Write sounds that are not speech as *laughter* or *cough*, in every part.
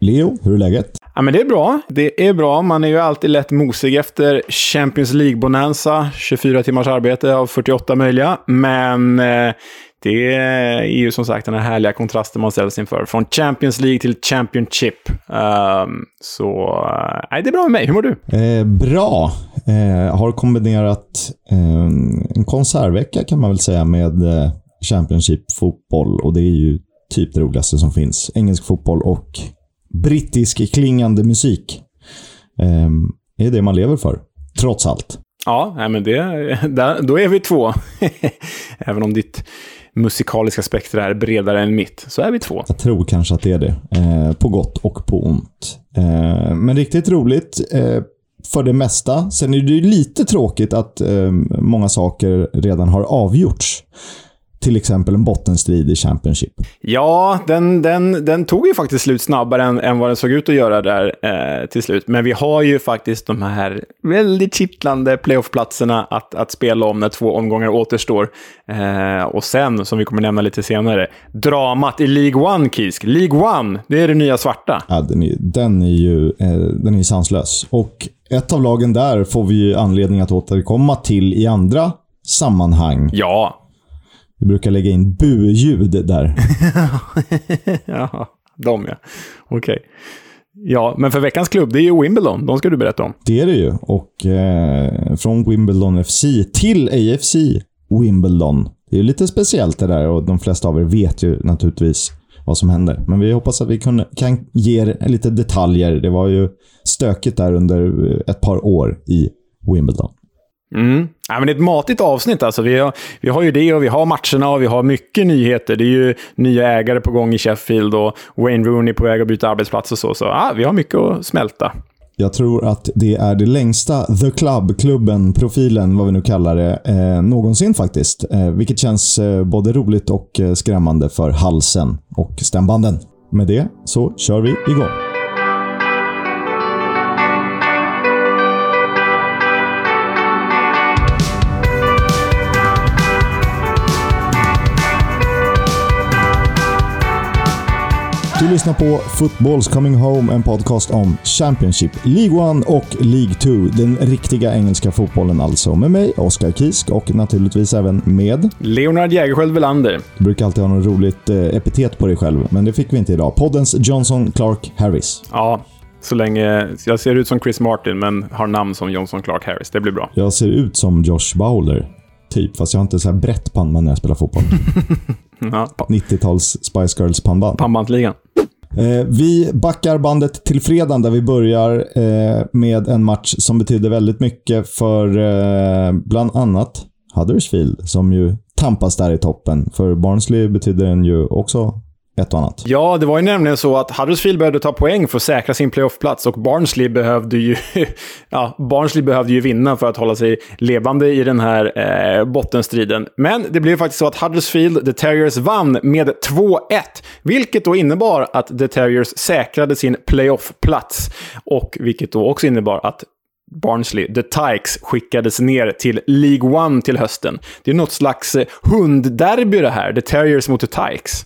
Leo, hur är läget? Ja, men det är bra. Det är bra. Man är ju alltid lätt mosig efter Champions League-bonanza. 24 timmars arbete av 48 möjliga. Men eh, det är ju som sagt den här härliga kontrasten man ställs inför. Från Champions League till Championship. Um, så nej, det är bra med mig. Hur mår du? Eh, bra. Eh, har kombinerat eh, en konsertvecka kan man väl säga med eh, Championship-fotboll och det är ju typ det roligaste som finns. Engelsk fotboll och brittisk klingande musik. Eh, det är det man lever för, trots allt. Ja, men det, *laughs* där, då är vi två. *laughs* Även om ditt musikaliska spektra är bredare än mitt, så är vi två. Jag tror kanske att det är det. Eh, på gott och på ont. Eh, men riktigt roligt eh, för det mesta. Sen är det ju lite tråkigt att eh, många saker redan har avgjorts till exempel en bottenstrid i Championship. Ja, den, den, den tog ju faktiskt slut snabbare än, än vad den såg ut att göra där eh, till slut. Men vi har ju faktiskt de här väldigt kittlande playoffplatserna att, att spela om när två omgångar återstår. Eh, och sen, som vi kommer nämna lite senare, dramat i League One, Kisk. League One, det är det nya svarta. Ja, den är, den är ju eh, den är sanslös. Och ett av lagen där får vi ju anledning att återkomma till i andra sammanhang. Ja, vi brukar lägga in bu-ljud där. *laughs* ja, de ja. Okej. Okay. Ja, men för veckans klubb, det är ju Wimbledon. De ska du berätta om. Det är det ju. Och eh, från Wimbledon FC till AFC Wimbledon. Det är ju lite speciellt det där och de flesta av er vet ju naturligtvis vad som händer. Men vi hoppas att vi kan, kan ge er lite detaljer. Det var ju stökigt där under ett par år i Wimbledon. Mm. Ja, men det är ett matigt avsnitt. Alltså. Vi, har, vi har ju det och vi har matcherna och vi har mycket nyheter. Det är ju nya ägare på gång i Sheffield och Wayne Rooney på väg att byta arbetsplats och så. Så ja, vi har mycket att smälta. Jag tror att det är det längsta The Club, klubben, profilen, vad vi nu kallar det, eh, någonsin faktiskt. Eh, vilket känns eh, både roligt och eh, skrämmande för halsen och stämbanden. Med det så kör vi igång. Du lyssnar på Footballs Coming Home, en podcast om Championship, League 1 och League 2. Den riktiga engelska fotbollen alltså. Med mig, Oskar Kisk och naturligtvis även med... Leonard Jägerskiöld Welander. Du brukar alltid ha något roligt eh, epitet på dig själv, men det fick vi inte idag. Poddens Johnson Clark Harris. Ja, så länge jag ser ut som Chris Martin, men har namn som Johnson Clark Harris. Det blir bra. Jag ser ut som Josh Bowler. Typ, fast jag har inte så här brett pannband när jag spelar fotboll. *laughs* ja. 90-tals Spice Girls pannband. Pannbandsligan. Eh, vi backar bandet till fredagen där vi börjar eh, med en match som betyder väldigt mycket för eh, bland annat Huddersfield som ju tampas där i toppen. För Barnsley betyder den ju också ett och annat. Ja, det var ju nämligen så att Huddersfield behövde ta poäng för att säkra sin playoffplats och Barnsley behövde ju, *laughs* ja, Barnsley behövde ju vinna för att hålla sig levande i den här eh, bottenstriden. Men det blev faktiskt så att Huddersfield, The Terriers, vann med 2-1, vilket då innebar att The Terriers säkrade sin playoffplats och vilket då också innebar att Barnsley, The Tykes, skickades ner till League One till hösten. Det är något slags hundderby det här, The Terriers mot The Tykes.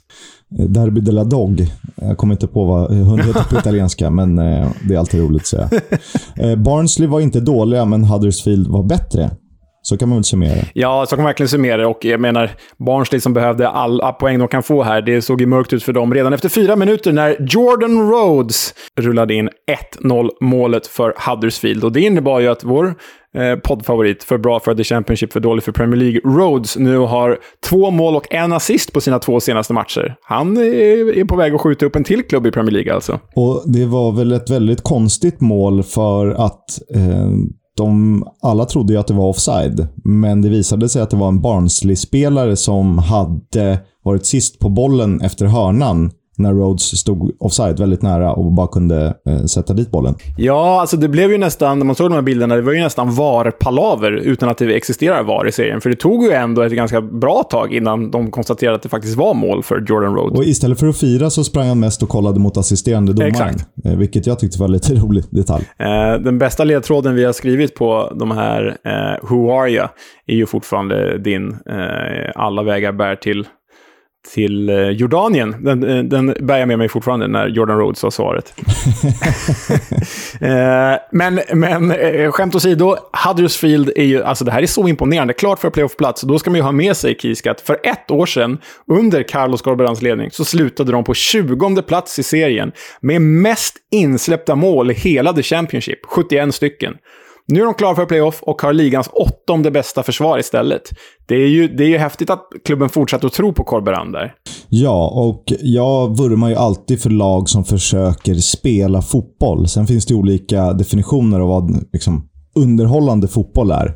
Derby de la Dog. Jag kommer inte på vad hund heter på *laughs* italienska, men eh, det är alltid roligt att säga. Eh, Barnsley var inte dåliga, men Huddersfield var bättre. Så kan man väl summera. Ja, så kan man verkligen summera. Och jag menar, Barnsley som behövde alla poäng de kan få här, det såg ju mörkt ut för dem redan efter fyra minuter när Jordan Rhodes rullade in 1-0 målet för Huddersfield. Och det innebar ju att vår eh, poddfavorit för bra för The Championship, för dålig för Premier League, Rhodes, nu har två mål och en assist på sina två senaste matcher. Han är, är på väg att skjuta upp en till klubb i Premier League alltså. Och det var väl ett väldigt konstigt mål för att eh, de alla trodde ju att det var offside, men det visade sig att det var en Barnsley-spelare som hade varit sist på bollen efter hörnan när Rhodes stod offside väldigt nära och bara kunde eh, sätta dit bollen. Ja, alltså det blev ju nästan, när man såg de här bilderna, det var ju nästan VAR-palaver utan att det existerar VAR i serien. För det tog ju ändå ett ganska bra tag innan de konstaterade att det faktiskt var mål för Jordan Rhodes. Och istället för att fira så sprang han mest och kollade mot assisterande domaren. Exakt. Eh, vilket jag tyckte var lite *laughs* rolig detalj. Eh, den bästa ledtråden vi har skrivit på de här eh, Who Are You är ju fortfarande din eh, Alla vägar bär till till eh, Jordanien. Den, eh, den bär jag med mig fortfarande när Jordan Rhodes sa svaret. *laughs* Eh, men, men skämt åsido, Huddersfield är ju, alltså det här är så imponerande. Klart för playoffplats, då ska man ju ha med sig Kisk att för ett år sedan, under Carlos Corberans ledning, så slutade de på 20 plats i serien med mest insläppta mål i hela The Championship, 71 stycken. Nu är de klara för playoff och har ligans åttonde bästa försvar istället. Det är ju, det är ju häftigt att klubben fortsätter att tro på Corberan där. Ja, och jag vurmar ju alltid för lag som försöker spela fotboll. Sen finns det olika definitioner av vad liksom, underhållande fotboll är.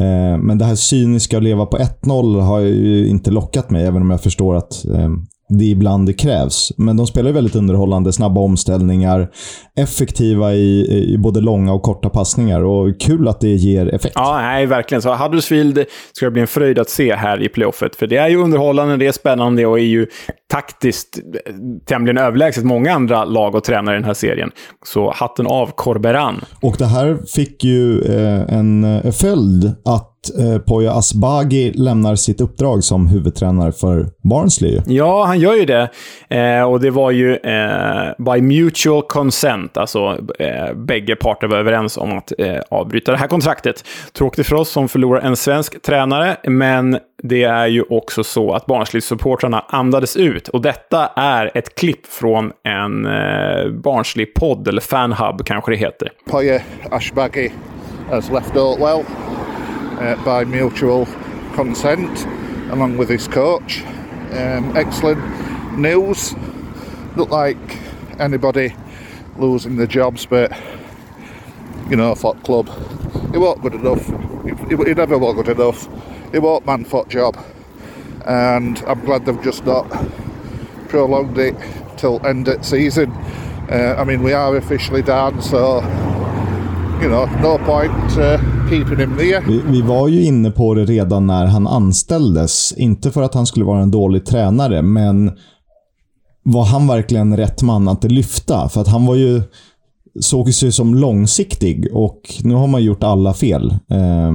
Eh, men det här cyniska att leva på 1-0 har ju inte lockat mig, även om jag förstår att eh, det ibland det krävs. Men de spelar ju väldigt underhållande, snabba omställningar, effektiva i, i både långa och korta passningar och kul att det ger effekt. Ja, nej, verkligen. Så Huddersfield ska det bli en fröjd att se här i playoffet. För det är ju underhållande, det är spännande och är ju taktiskt tämligen överlägset många andra lag och tränare i den här serien. Så hatten av Corberan. Och det här fick ju eh, en eh, följd att eh, Poya Asbaghi lämnar sitt uppdrag som huvudtränare för Barnsley. Ja, han gör ju det. Eh, och det var ju by mutual consent, alltså eh, bägge parter var överens om att avbryta det här kontraktet. Tråkigt för oss som förlorar en svensk tränare, men det är ju också så att Barnsley-supportrarna andades ut. Och detta är ett klipp från en eh, barnslig podd, eller fanhub kanske det heter. Poya Ashbagi has left Oatwell. uh, eh, by mutual consent along with his coach. Um, excellent news. Look like anybody losing their jobs, but you know, fuck club, it wasn't good enough. It, It, it never was good enough. It won't man foot job, and I'm glad they've just not prolonged it till end of season. Uh, I mean, we are officially down, so you know, no point. Uh, keeping him there. Vi, vi, var ju inne på det redan när han anställdes. Inte för att han skulle vara en dålig tränare, men var han verkligen rätt man att lyfta? För att han var ju såg sig som långsiktig och nu har man gjort alla fel eh,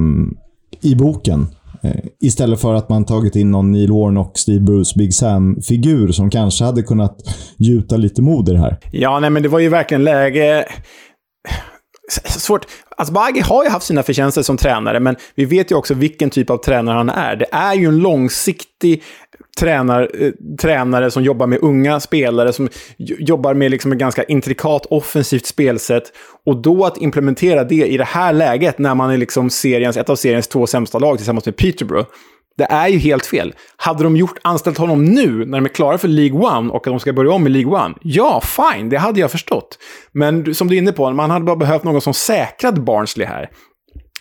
i boken. Eh, istället för att man tagit in någon Neil Warnock, Steve Bruce, Big Sam-figur som kanske hade kunnat gjuta lite mod i det här. Ja, nej men det var ju verkligen läge svårt. Alltså, Asbaghi har ju haft sina förtjänster som tränare, men vi vet ju också vilken typ av tränare han är. Det är ju en långsiktig tränar, eh, tränare som jobbar med unga spelare, som jobbar med liksom ett ganska intrikat offensivt spelsätt. Och då att implementera det i det här läget, när man är liksom seriens, ett av seriens två sämsta lag tillsammans med Peterborough, det är ju helt fel. Hade de gjort, anställt honom nu, när de är klara för League One och att de ska börja om i League One, ja, fine, det hade jag förstått. Men som du är inne på, man hade bara behövt någon som säkrade Barnsley här.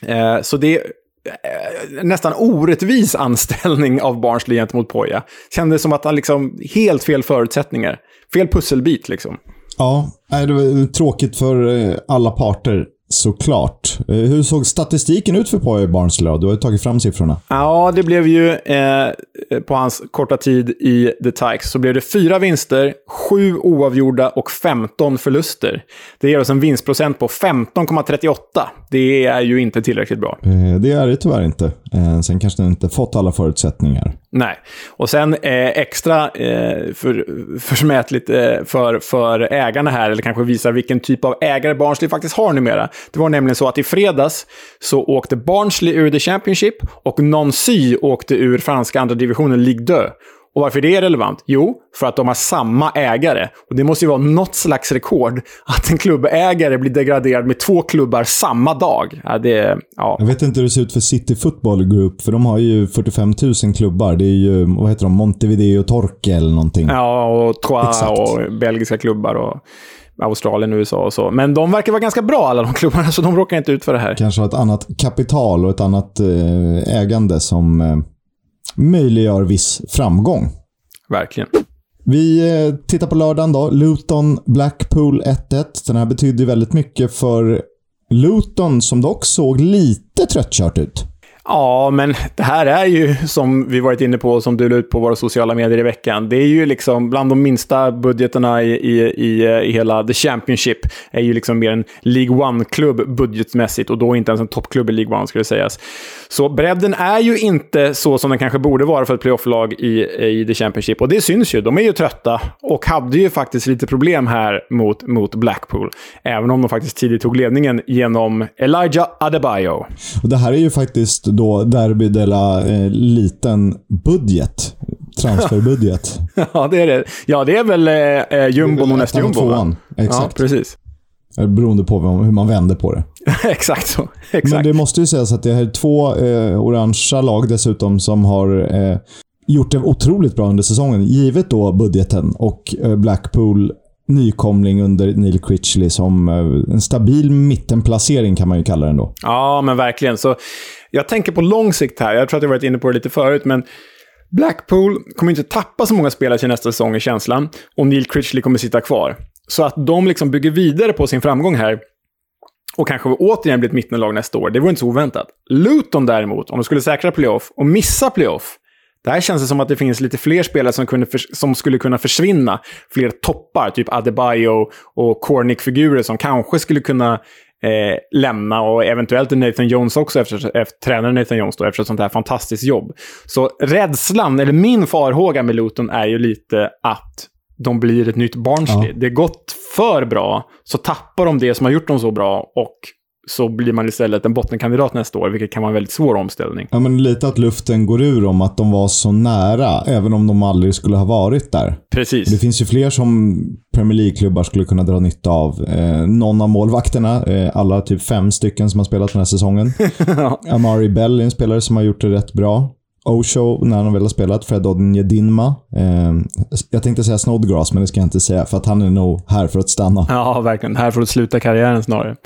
Eh, så det Eh, nästan orättvis anställning av Barnsley gentemot Poja. Kändes som att han liksom, helt fel förutsättningar. Fel pusselbit liksom. Ja, det var tråkigt för eh, alla parter. Såklart. Eh, hur såg statistiken ut för Poya Barnsley Du har ju tagit fram siffrorna. Ja, det blev ju eh, på hans korta tid i The Tykes så blev det fyra vinster, sju oavgjorda och 15 förluster. Det ger oss en vinstprocent på 15,38. Det är ju inte tillräckligt bra. Eh, det är det tyvärr inte. Eh, sen kanske den inte fått alla förutsättningar. Nej, och sen eh, extra eh, för, försmätligt för, för ägarna här, eller kanske visar vilken typ av ägare Barnsley faktiskt har numera. Det var nämligen så att i fredags så åkte Barnsley ur The Championship och Nancy åkte ur franska andra divisionen Ligue 2. Och varför det är relevant? Jo, för att de har samma ägare. Och det måste ju vara något slags rekord att en klubbägare blir degraderad med två klubbar samma dag. Ja, det, ja. Jag vet inte hur det ser ut för City Football Group, för de har ju 45 000 klubbar. Det är ju, vad heter de, Montevideo Torque eller någonting. Ja, och Troyes och belgiska klubbar. och... Australien, USA och så. Men de verkar vara ganska bra alla de klubbarna, *laughs* så de råkar inte ut för det här. Kanske ett annat kapital och ett annat eh, ägande som eh, möjliggör viss framgång. Verkligen. Vi eh, tittar på lördagen då. Luton Blackpool 1-1. Den här betydde väldigt mycket för Luton som dock såg lite tröttkört ut. Ja, men det här är ju som vi varit inne på och som du la ut på våra sociala medier i veckan. Det är ju liksom bland de minsta budgeterna i, i, i, i hela The Championship. är ju liksom mer en League One-klubb budgetmässigt och då inte ens en toppklubb i League One skulle sägas. Så bredden är ju inte så som den kanske borde vara för ett playoff-lag i, i The Championship. Och det syns ju. De är ju trötta och hade ju faktiskt lite problem här mot, mot Blackpool. Även om de faktiskt tidigt tog ledningen genom Elijah Adebayo. Och det här är ju faktiskt då Derby de la eh, liten budget. Transferbudget. *laughs* ja, det är det. Ja, det är väl eh, eh jumbon och nästa jumbo. Tvåan. Exakt. Ja, precis. Beroende på hur man vänder på det. *laughs* Exakt så. Exakt. Men det måste ju sägas att det är två eh, orangea lag dessutom som har eh, gjort det otroligt bra under säsongen. Givet då budgeten och eh, Blackpool nykomling under Neil Critchley som eh, en stabil mittenplacering kan man ju kalla den då. Ja, men verkligen. Så jag tänker på lång sikt här. Jag tror att jag varit inne på det lite förut, men Blackpool kommer inte tappa så många spelare till nästa säsong i känslan. Och Neil Critchley kommer sitta kvar. Så att de liksom bygger vidare på sin framgång här och kanske återigen blir ett mittenlag nästa år. Det vore inte så oväntat. Luton däremot, om de skulle säkra playoff och missa playoff, där känns det som att det finns lite fler spelare som, kunde som skulle kunna försvinna. Fler toppar, typ Adebayo och Cornick-figurer som kanske skulle kunna eh, lämna och eventuellt Nathan Jones också, efter, efter, tränaren Nathan Jones då, efter ett sånt här fantastiskt jobb. Så rädslan, eller min farhåga med Luton är ju lite att de blir ett nytt Barnsley. Ja. Det gått för bra, så tappar de det som har gjort dem så bra och så blir man istället en bottenkandidat nästa år, vilket kan vara en väldigt svår omställning. Ja, men lite att luften går ur om att de var så nära, även om de aldrig skulle ha varit där. Precis. Det finns ju fler som Premier League-klubbar skulle kunna dra nytta av. Eh, någon av målvakterna, eh, alla typ fem stycken som har spelat den här säsongen. *laughs* Amari Bell är en spelare som har gjort det rätt bra. Osho när han väl har spelat. Fred Odinjedinma. Eh, jag tänkte säga Snodgrass, men det ska jag inte säga, för att han är nog här för att stanna. Ja, verkligen. Här för att sluta karriären snarare.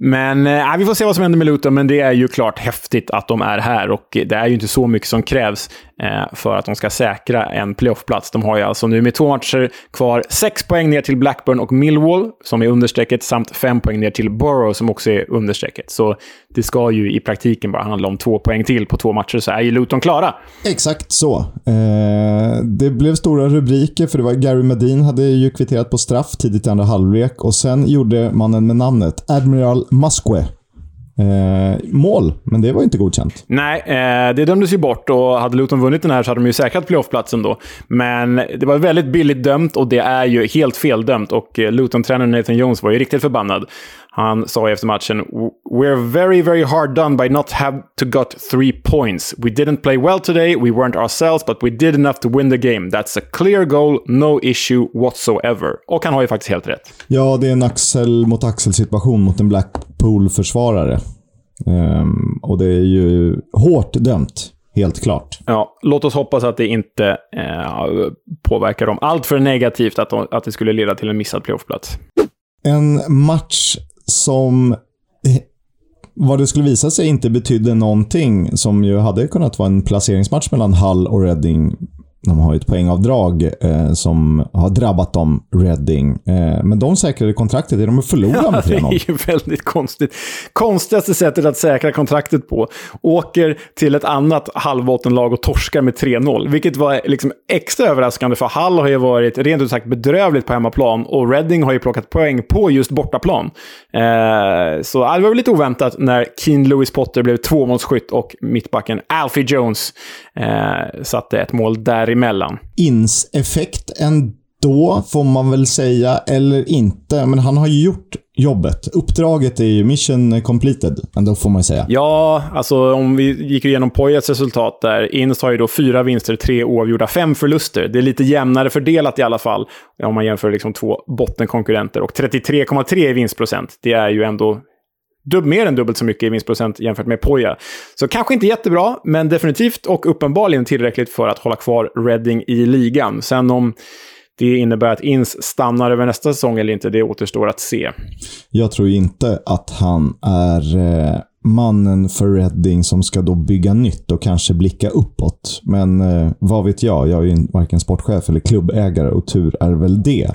Men eh, vi får se vad som händer med Luton, men det är ju klart häftigt att de är här och det är ju inte så mycket som krävs Eh, för att de ska säkra en playoffplats. De har ju alltså nu med två matcher kvar sex poäng ner till Blackburn och Millwall, som är understrecket, samt fem poäng ner till Borough, som också är understrecket. Så det ska ju i praktiken bara handla om två poäng till på två matcher, så är ju Luton klara. Exakt så. Eh, det blev stora rubriker, för det var Gary Medin hade ju kvitterat på straff tidigt i andra halvlek och sen gjorde mannen med namnet Admiral Musque Eh, mål, men det var inte godkänt. Nej, eh, det dömdes ju bort och hade Luton vunnit den här så hade de ju säkrat playoffplatsen då. Men det var väldigt billigt dömt och det är ju helt feldömt och eh, Luton-tränaren Nathan Jones var ju riktigt förbannad. Han sa efter matchen “We're very, very hard done by not have to got three points. We didn't play well today, we weren't ourselves, but we did enough to win the game. That's a clear goal, no issue whatsoever.” Och han har ju faktiskt helt rätt. Ja, det är en axel mot axel-situation mot en Blackpool-försvarare. Um, och det är ju hårt dömt. Helt klart. Ja, låt oss hoppas att det inte eh, påverkar dem allt för negativt, att, de, att det skulle leda till en missad playoffplats. En match som eh, vad det skulle visa sig inte betydde någonting, som ju hade kunnat vara en placeringsmatch mellan Hull och Reading de har ju ett poängavdrag eh, som har drabbat dem, Reading. Eh, men de säkrade kontraktet genom att förlora med 3-0. det är ju väldigt konstigt. Konstigaste sättet att säkra kontraktet på. Åker till ett annat halvbottenlag och torskar med 3-0. Vilket var liksom extra överraskande, för Hall har ju varit rent ut sagt bedrövligt på hemmaplan. Och Reading har ju plockat poäng på just bortaplan. Eh, så det var väl lite oväntat när Keen Lewis Potter blev tvåmålsskytt och mittbacken Alfie Jones eh, satte ett mål däremellan. Ins-effekt ändå, får man väl säga, eller inte. Men han har ju gjort jobbet. Uppdraget är ju mission completed, ändå får man ju säga. Ja, alltså om vi gick igenom Poyets resultat där. Ins har ju då fyra vinster, tre oavgjorda, fem förluster. Det är lite jämnare fördelat i alla fall, om man jämför liksom två bottenkonkurrenter. Och 33,3 i vinstprocent, det är ju ändå dub mer än dubbelt så mycket i vinstprocent jämfört med Poja. Så kanske inte jättebra, men definitivt och uppenbarligen tillräckligt för att hålla kvar Reading i ligan. Sen om det innebär att Ins stannar över nästa säsong eller inte, det återstår att se. Jag tror inte att han är eh, mannen för Reading som ska då bygga nytt och kanske blicka uppåt. Men eh, vad vet jag? Jag är ju varken sportchef eller klubbägare och tur är väl det.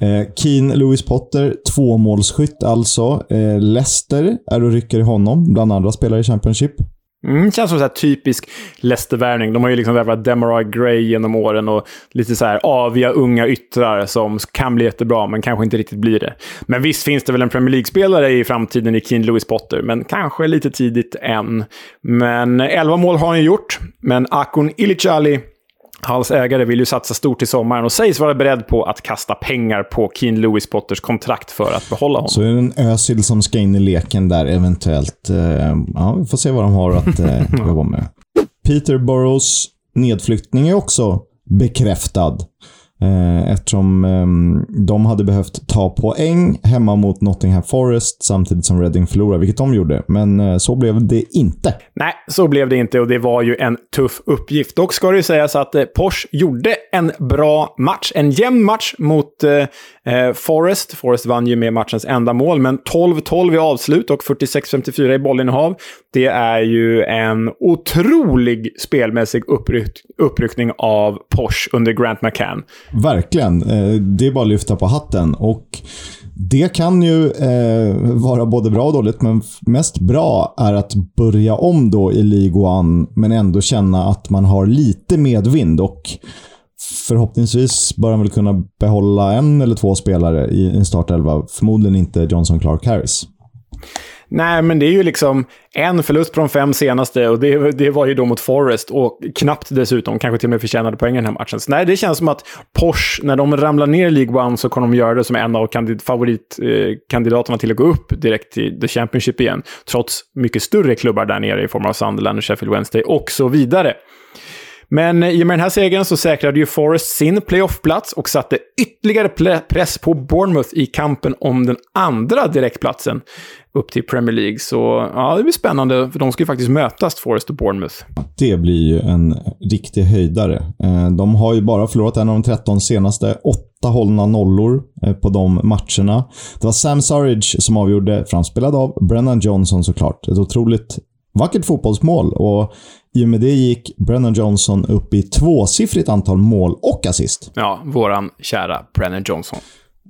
Eh, Keen Lewis Potter, tvåmålsskytt alltså. Eh, Leicester är och rycker i honom, bland andra spelare i Championship. Mm, känns som så typisk Leicester-värvning. De har ju liksom värvat Demarai Gray genom åren och lite så här aviga unga yttrar som kan bli jättebra, men kanske inte riktigt blir det. Men visst finns det väl en Premier League-spelare i framtiden i Keen Lewis Potter, men kanske lite tidigt än. Men 11 mål har han ju gjort, men Akon Ilicali Hans ägare vill ju satsa stort i sommaren och sägs vara beredd på att kasta pengar på Keen Lewis Potters kontrakt för att behålla honom. Så är det en Özil som ska in i leken där eventuellt. Eh, ja, vi får se vad de har att eh, *laughs* jobba med. Peter Burrows nedflyttning är också bekräftad. Eh, eftersom eh, de hade behövt ta poäng hemma mot Nottingham Forest samtidigt som Reading förlorade, vilket de gjorde. Men eh, så blev det inte. Nej, så blev det inte och det var ju en tuff uppgift. Dock ska det ju sägas att eh, Porsche gjorde en bra match. En jämn match mot eh, eh, Forest. Forest vann ju med matchens enda mål, men 12-12 i avslut och 46-54 i bollinnehav. Det är ju en otrolig spelmässig uppryck uppryckning av Porsche under Grant McCann. Verkligen. Eh, det är bara att lyfta på hatten. Och det kan ju eh, vara både bra och dåligt, men mest bra är att börja om då i League One, men ändå känna att man har lite medvind. Och förhoppningsvis bör han väl kunna behålla en eller två spelare i en startelva. Förmodligen inte Johnson Clark Harris. Nej, men det är ju liksom en förlust på de fem senaste och det, det var ju då mot Forest och knappt dessutom, kanske till och med förtjänade poäng i den här matchen. Så nej, det känns som att Porsche, när de ramlar ner i League One så kommer de göra det som en av kandid favoritkandidaterna eh, till att gå upp direkt till The Championship igen. Trots mycket större klubbar där nere i form av Sunderland och Sheffield Wednesday och så vidare. Men eh, i och med den här segern så säkrade ju Forest sin playoffplats och satte ytterligare press på Bournemouth i kampen om den andra direktplatsen upp till Premier League. Så ja, det blir spännande, för de ska ju faktiskt mötas, Forest och Bournemouth. Det blir ju en riktig höjdare. Eh, de har ju bara förlorat en av de 13 senaste, åtta hållna nollor eh, på de matcherna. Det var Sam Surridge som avgjorde, framspelad av Brennan Johnson såklart. Ett otroligt vackert fotbollsmål och i och med det gick Brennan Johnson upp i tvåsiffrigt antal mål och assist. Ja, våran kära Brennan Johnson.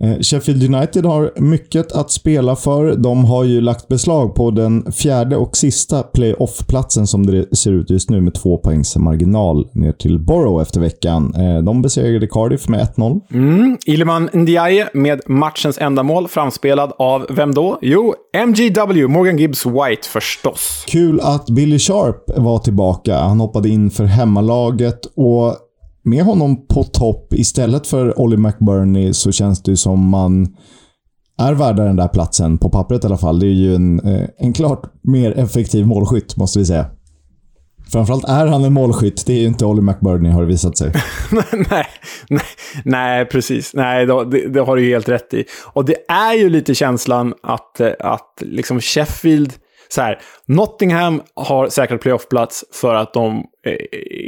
Eh, Sheffield United har mycket att spela för. De har ju lagt beslag på den fjärde och sista playoff-platsen som det ser ut just nu med två poängs marginal ner till Borough efter veckan. Eh, de besegrade Cardiff med 1-0. Mm. Iliman Ndiaye med matchens enda mål, framspelad av vem då? Jo, MGW, Morgan Gibbs White förstås. Kul att Billy Sharp var tillbaka. Han hoppade in för hemmalaget och med honom på topp istället för Ollie McBurney så känns det som man är värda den där platsen, på pappret i alla fall. Det är ju en, eh, en klart mer effektiv målskytt, måste vi säga. Framförallt är han en målskytt. Det är ju inte Ollie McBurney, har det visat sig. *laughs* nej, nej, nej, precis. Nej, det, det, har du helt rätt i. Och det är ju lite känslan att, eh, att liksom Sheffield så här, Nottingham har säkrat playoffplats för att de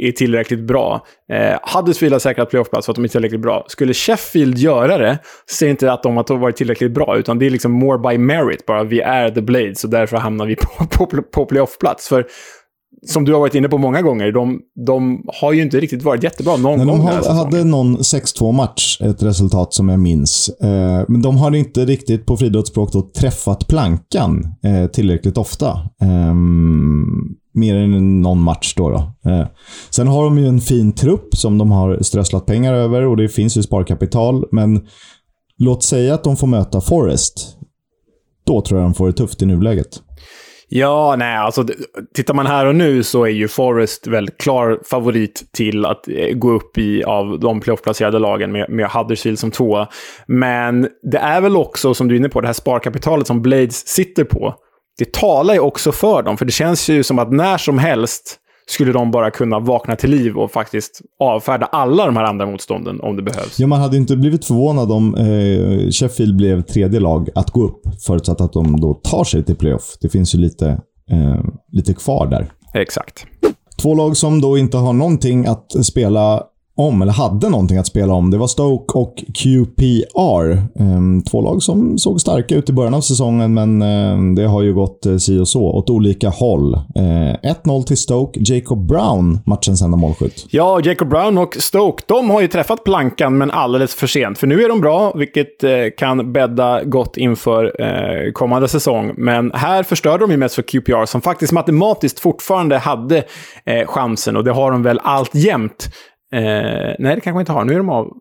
är tillräckligt bra. Eh, Huddersfield har säkrat playoffplats för att de är tillräckligt bra. Skulle Sheffield göra det, så säger inte att de har varit tillräckligt bra, utan det är liksom more by merit. Bara vi är the Blades och därför hamnar vi *laughs* på, på, på playoffplats. För som du har varit inne på många gånger, de, de har ju inte riktigt varit jättebra någon Nej, gång. De hade, hade någon 6-2-match, ett resultat som jag minns. Eh, men de har inte riktigt, på friidrottsspråk, träffat plankan eh, tillräckligt ofta. Mer än någon match då. då. Eh, sen har de ju en fin trupp som de har strösslat pengar över och det finns ju sparkapital. Men låt säga att de får möta Forest. Då tror jag de får det tufft i nuläget. Ja, nej, alltså tittar man här och nu så är ju Forest väl klar favorit till att eh, gå upp i av de playoffplacerade lagen med, med Huddersfield som tvåa. Men det är väl också, som du är inne på, det här sparkapitalet som Blades sitter på. Det talar ju också för dem, för det känns ju som att när som helst skulle de bara kunna vakna till liv och faktiskt avfärda alla de här andra motstånden om det behövs. Ja, man hade inte blivit förvånad om eh, Sheffield blev tredje lag att gå upp, förutsatt att de då tar sig till playoff. Det finns ju lite, eh, lite kvar där. Exakt. Två lag som då inte har någonting att spela om, eller hade någonting att spela om. Det var Stoke och QPR. Ehm, två lag som såg starka ut i början av säsongen, men ehm, det har ju gått eh, si och så åt olika håll. Ehm, 1-0 till Stoke. Jacob Brown, matchens enda målskytt. Ja, Jacob Brown och Stoke, de har ju träffat plankan, men alldeles för sent. För nu är de bra, vilket eh, kan bädda gott inför eh, kommande säsong. Men här förstörde de ju mest för QPR, som faktiskt matematiskt fortfarande hade chansen, och det har de väl alltjämt. Eh, nej, det kanske inte har. Nu är de av...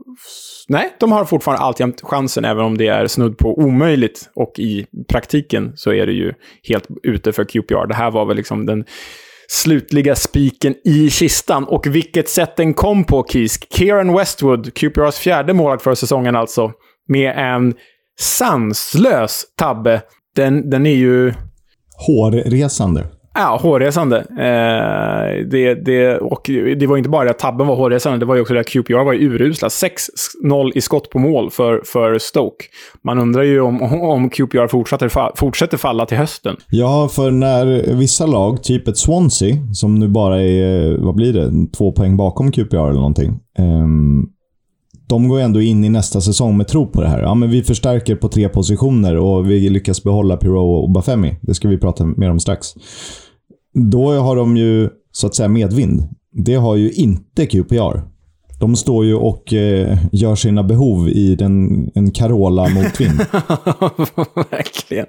Nej, de har fortfarande alltjämt chansen, även om det är snudd på omöjligt. Och i praktiken så är det ju helt ute för QPR. Det här var väl liksom den slutliga spiken i kistan. Och vilket sätt den kom på, Kisk. Kieran Westwood, QPRs fjärde målvakt för säsongen alltså, med en sanslös tabbe. Den, den är ju... Hårresande. Ja, hårresande. Eh, det, det, och det var inte bara det att tabben var hårresande, det var ju också det att QPR var urusla. 6-0 i skott på mål för, för Stoke. Man undrar ju om, om QPR fortsätter, fortsätter falla till hösten. Ja, för när vissa lag, typ ett Swansea, som nu bara är, vad blir det, två poäng bakom QPR eller någonting. Eh, de går ändå in i nästa säsong med tro på det här. Ja, men vi förstärker på tre positioner och vi lyckas behålla Pirou och Bafemi. Det ska vi prata mer om strax då har de ju så att säga medvind. Det har ju inte QPR. De står ju och eh, gör sina behov i den, en Carola motvind. *laughs* Verkligen.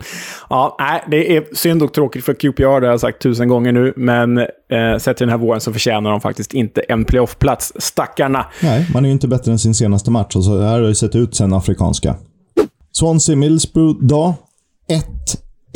Ja, nej, det är synd och tråkigt för QPR, det har jag sagt tusen gånger nu. Men eh, sett till den här våren så förtjänar de faktiskt inte en playoffplats. Stackarna. Nej, man är ju inte bättre än sin senaste match. Och så här har det sett ut sen afrikanska. Swansea Millsbro då. 1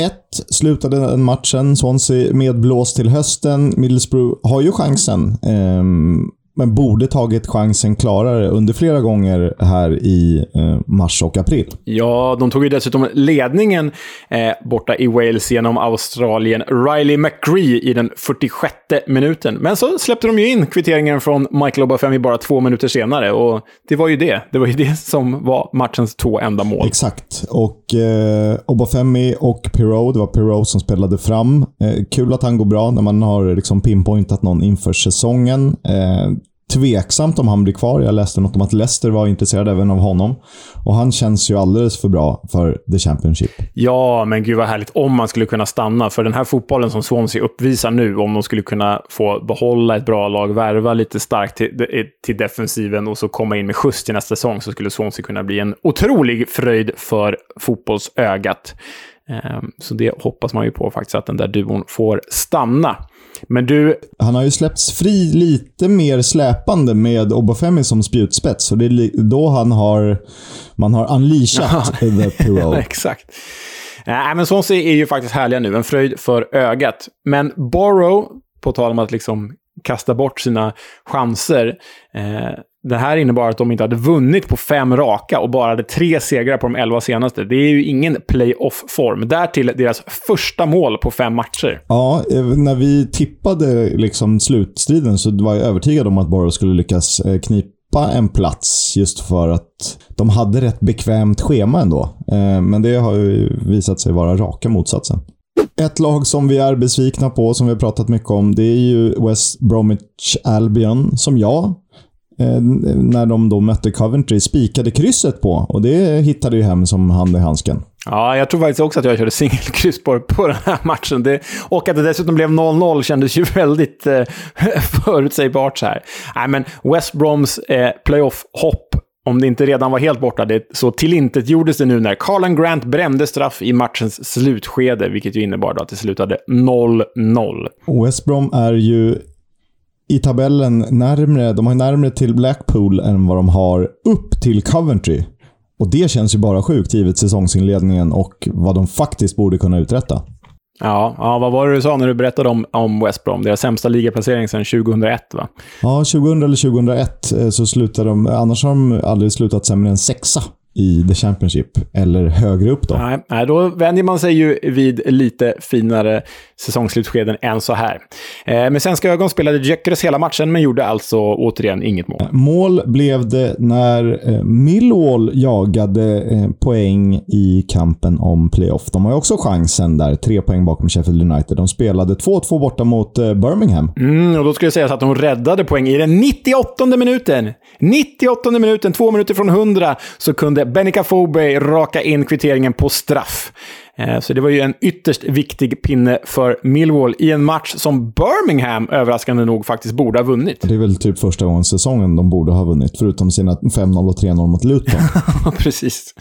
1 slutade den matchen. Swansea medblåst till hösten. Middlesbrough har ju chansen. Um, men borde tagit chansen klarare under flera gånger här i eh, mars och april. Ja, de tog ju dessutom ledningen eh, borta i Wales genom Australien. Riley McGree i den 46 minuten. Men så släppte de ju in kvitteringen från Michael Obafemi bara två minuter senare. Och det var ju det. Det var ju det som var matchens två enda mål. Exakt. Och eh, Obafemi och Pirou, det var Pirou som spelade fram. Eh, kul att han går bra när man har liksom pinpointat någon inför säsongen. Eh, tveksamt om han blir kvar. Jag läste något om att Leicester var intresserade även av honom. Och han känns ju alldeles för bra för The Championship. Ja, men gud vad härligt om man skulle kunna stanna. För den här fotbollen som Swansea uppvisar nu, om de skulle kunna få behålla ett bra lag, värva lite starkt till, eh, till defensiven och så komma in med skjuts till nästa säsong, så skulle Swansea kunna bli en otrolig fröjd för fotbollsögat. Ehm, så det hoppas man ju på faktiskt, att den där duon får stanna. Men du... Han har ju släppts fri lite mer släpande med Obafemi som spjutspets. Och det är då han har... Man har unleashat the *laughs* Pirou. exakt. Nej, men Swansea är ju faktiskt härliga nu. En fröjd för ögat. Men Borough, på tal om att liksom kasta bort sina chanser. Eh, det här innebar att de inte hade vunnit på fem raka och bara hade tre segrar på de elva senaste. Det är ju ingen playoff-form. Därtill deras första mål på fem matcher. Ja, eh, när vi tippade liksom slutstriden så var jag övertygad om att Borough skulle lyckas eh, knipa en plats just för att de hade rätt bekvämt schema ändå. Eh, men det har ju visat sig vara raka motsatsen. Ett lag som vi är besvikna på, som vi har pratat mycket om, det är ju West Bromwich Albion, som jag när de då mötte Coventry, spikade krysset på. Och det hittade ju hem som hand i handsken. Ja, jag tror faktiskt också att jag körde singelkryss på, på den här matchen. Det, och att det dessutom blev 0-0 kändes ju *laughs* väldigt eh, förutsägbart så här. Nej, men West Broms eh, playoff-hopp om det inte redan var helt borta, det, så tillintetgjordes det nu när Carlan Grant brände straff i matchens slutskede, vilket ju innebar att det slutade 0-0. West Brom är ju i tabellen närmre, de har närmre till Blackpool än vad de har upp till Coventry. Och det känns ju bara sjukt givet säsongsinledningen och vad de faktiskt borde kunna uträtta. Ja, ja, vad var det du sa när du berättade om, om West Brom? Deras sämsta ligaplacering sedan 2001, va? Ja, 2000 eller 2001 eh, så slutade de... Annars har de aldrig slutat sämre än sexa i The Championship, eller högre upp då. Nej, nej, då vänjer man sig ju vid lite finare säsongsslutskeden än så här. Eh, med svenska ögon spelade Gyökeres hela matchen, men gjorde alltså återigen inget mål. Mål blev det när eh, Millwall jagade eh, poäng i kampen om playoff. De har ju också chansen där, tre poäng bakom Sheffield United. De spelade 2-2 borta mot eh, Birmingham. Mm, och då skulle jag säga att de räddade poäng i den 98 minuten. 98 minuten, två minuter från 100, så kunde Benica Fobe raka in kvitteringen på straff. Eh, så det var ju en ytterst viktig pinne för Millwall i en match som Birmingham överraskande nog faktiskt borde ha vunnit. Det är väl typ första gången säsongen de borde ha vunnit, förutom sina 5-0 och 3-0 mot Luton. *laughs* Precis.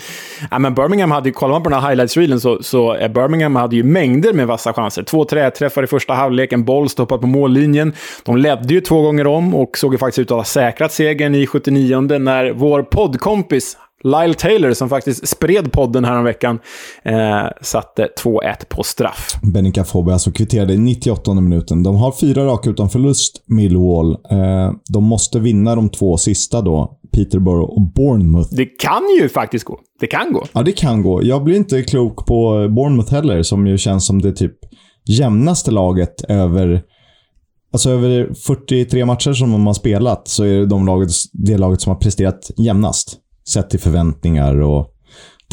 Ja, men Birmingham hade ju, kollar man på den här highlights-reelen så, så Birmingham hade ju mängder med vassa chanser. Två träträffar i första halvlek, en boll stoppad på mållinjen. De ledde ju två gånger om och såg ju faktiskt ut att ha säkrat segern i 79 när vår poddkompis Lyle Taylor, som faktiskt spred podden här om veckan, eh, satte 2-1 på straff. Benica Fobe alltså kvitterade i 98 minuten. De har fyra raka utan förlust, Millwall. Eh, de måste vinna de två sista då, Peterborough och Bournemouth. Det kan ju faktiskt gå. Det kan gå. Ja, det kan gå. Jag blir inte klok på Bournemouth heller, som ju känns som det typ jämnaste laget över Alltså över 43 matcher som de har spelat så är det de laget, det laget som har presterat jämnast sett till förväntningar och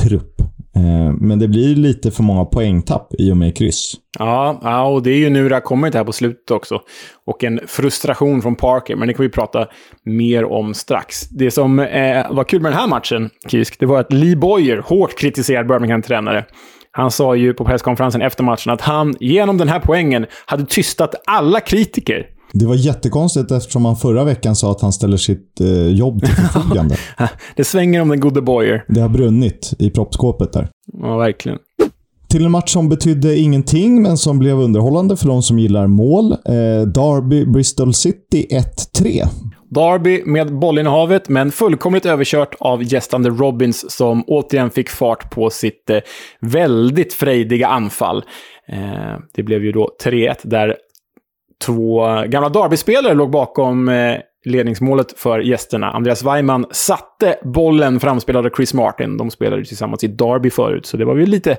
trupp. Eh, men det blir lite för många poängtapp i och med kryss. Ja, ja, och det är ju nu det har kommit här på slutet också. Och en frustration från Parker, men det kan vi prata mer om strax. Det som eh, var kul med den här matchen, Kisk, det var att Lee Boyer, hårt kritiserad Birmingham-tränare, han sa ju på presskonferensen efter matchen att han genom den här poängen hade tystat alla kritiker det var jättekonstigt eftersom han förra veckan sa att han ställer sitt eh, jobb till *laughs* förfogande. det svänger om den gode Boyer. Det har brunnit i proppskåpet där. Ja, verkligen. Till en match som betydde ingenting, men som blev underhållande för de som gillar mål. Eh, Derby-Bristol City 1-3. Derby med bollinnehavet, men fullkomligt överkört av gästande Robins som återigen fick fart på sitt eh, väldigt frejdiga anfall. Eh, det blev ju då 3-1 där två gamla derbyspelare låg bakom eh, ledningsmålet för gästerna. Andreas Weimann satte bollen framspelad av Chris Martin. De spelade tillsammans i Derby förut, så det var ju lite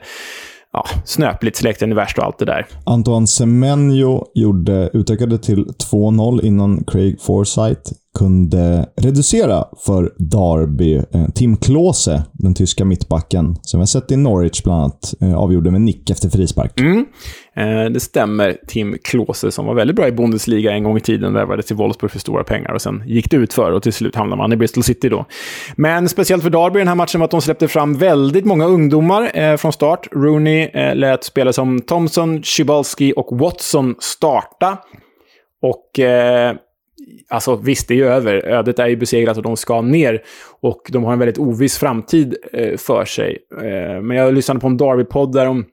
ja, snöpligt släkten är värst och allt det där. Antoine Semenyo gjorde, utökade till 2-0 innan Craig Forsyth kunde reducera för Derby. Eh, Tim Klose, den tyska mittbacken, som vi har sett i Norwich bland annat, eh, avgjorde med nick efter frispark. Mm. Eh, det stämmer. Tim Klose, som var väldigt bra i Bundesliga en gång i tiden, värvades till Wolfsburg för stora pengar och sen gick det ut för och till slut hamnade man i Bristol City då. Men speciellt för Derby den här matchen var att de släppte fram väldigt många ungdomar från start. Rooney lät spelare som Thompson, Szybalski och Watson starta. Och eh, Alltså visst, det är ju över. Ödet är ju besegrat och de ska ner. Och de har en väldigt oviss framtid eh, för sig. Eh, men jag lyssnade på en Darby-podd där de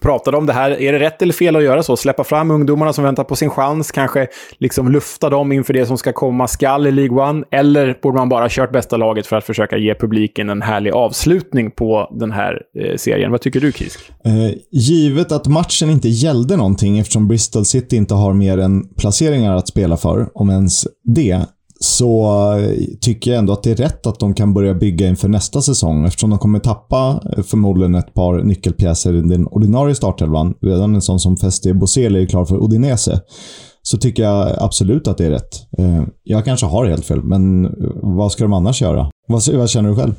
pratade om det här. Är det rätt eller fel att göra så? Släppa fram ungdomarna som väntar på sin chans, kanske liksom lufta dem inför det som ska komma skall i League One? Eller borde man bara kört bästa laget för att försöka ge publiken en härlig avslutning på den här eh, serien? Vad tycker du, Kisk? Eh, givet att matchen inte gällde någonting eftersom Bristol City inte har mer än placeringar att spela för, om ens det, så tycker jag ändå att det är rätt att de kan börja bygga inför nästa säsong eftersom de kommer tappa eh, förmodligen ett par nyckelpjäser i den ordinarie startelvan. Redan en sån som Festi Boseli är klar för Odinese. Så tycker jag absolut att det är rätt. Eh, jag kanske har helt fel, men eh, vad ska de annars göra? Vad, vad känner du själv?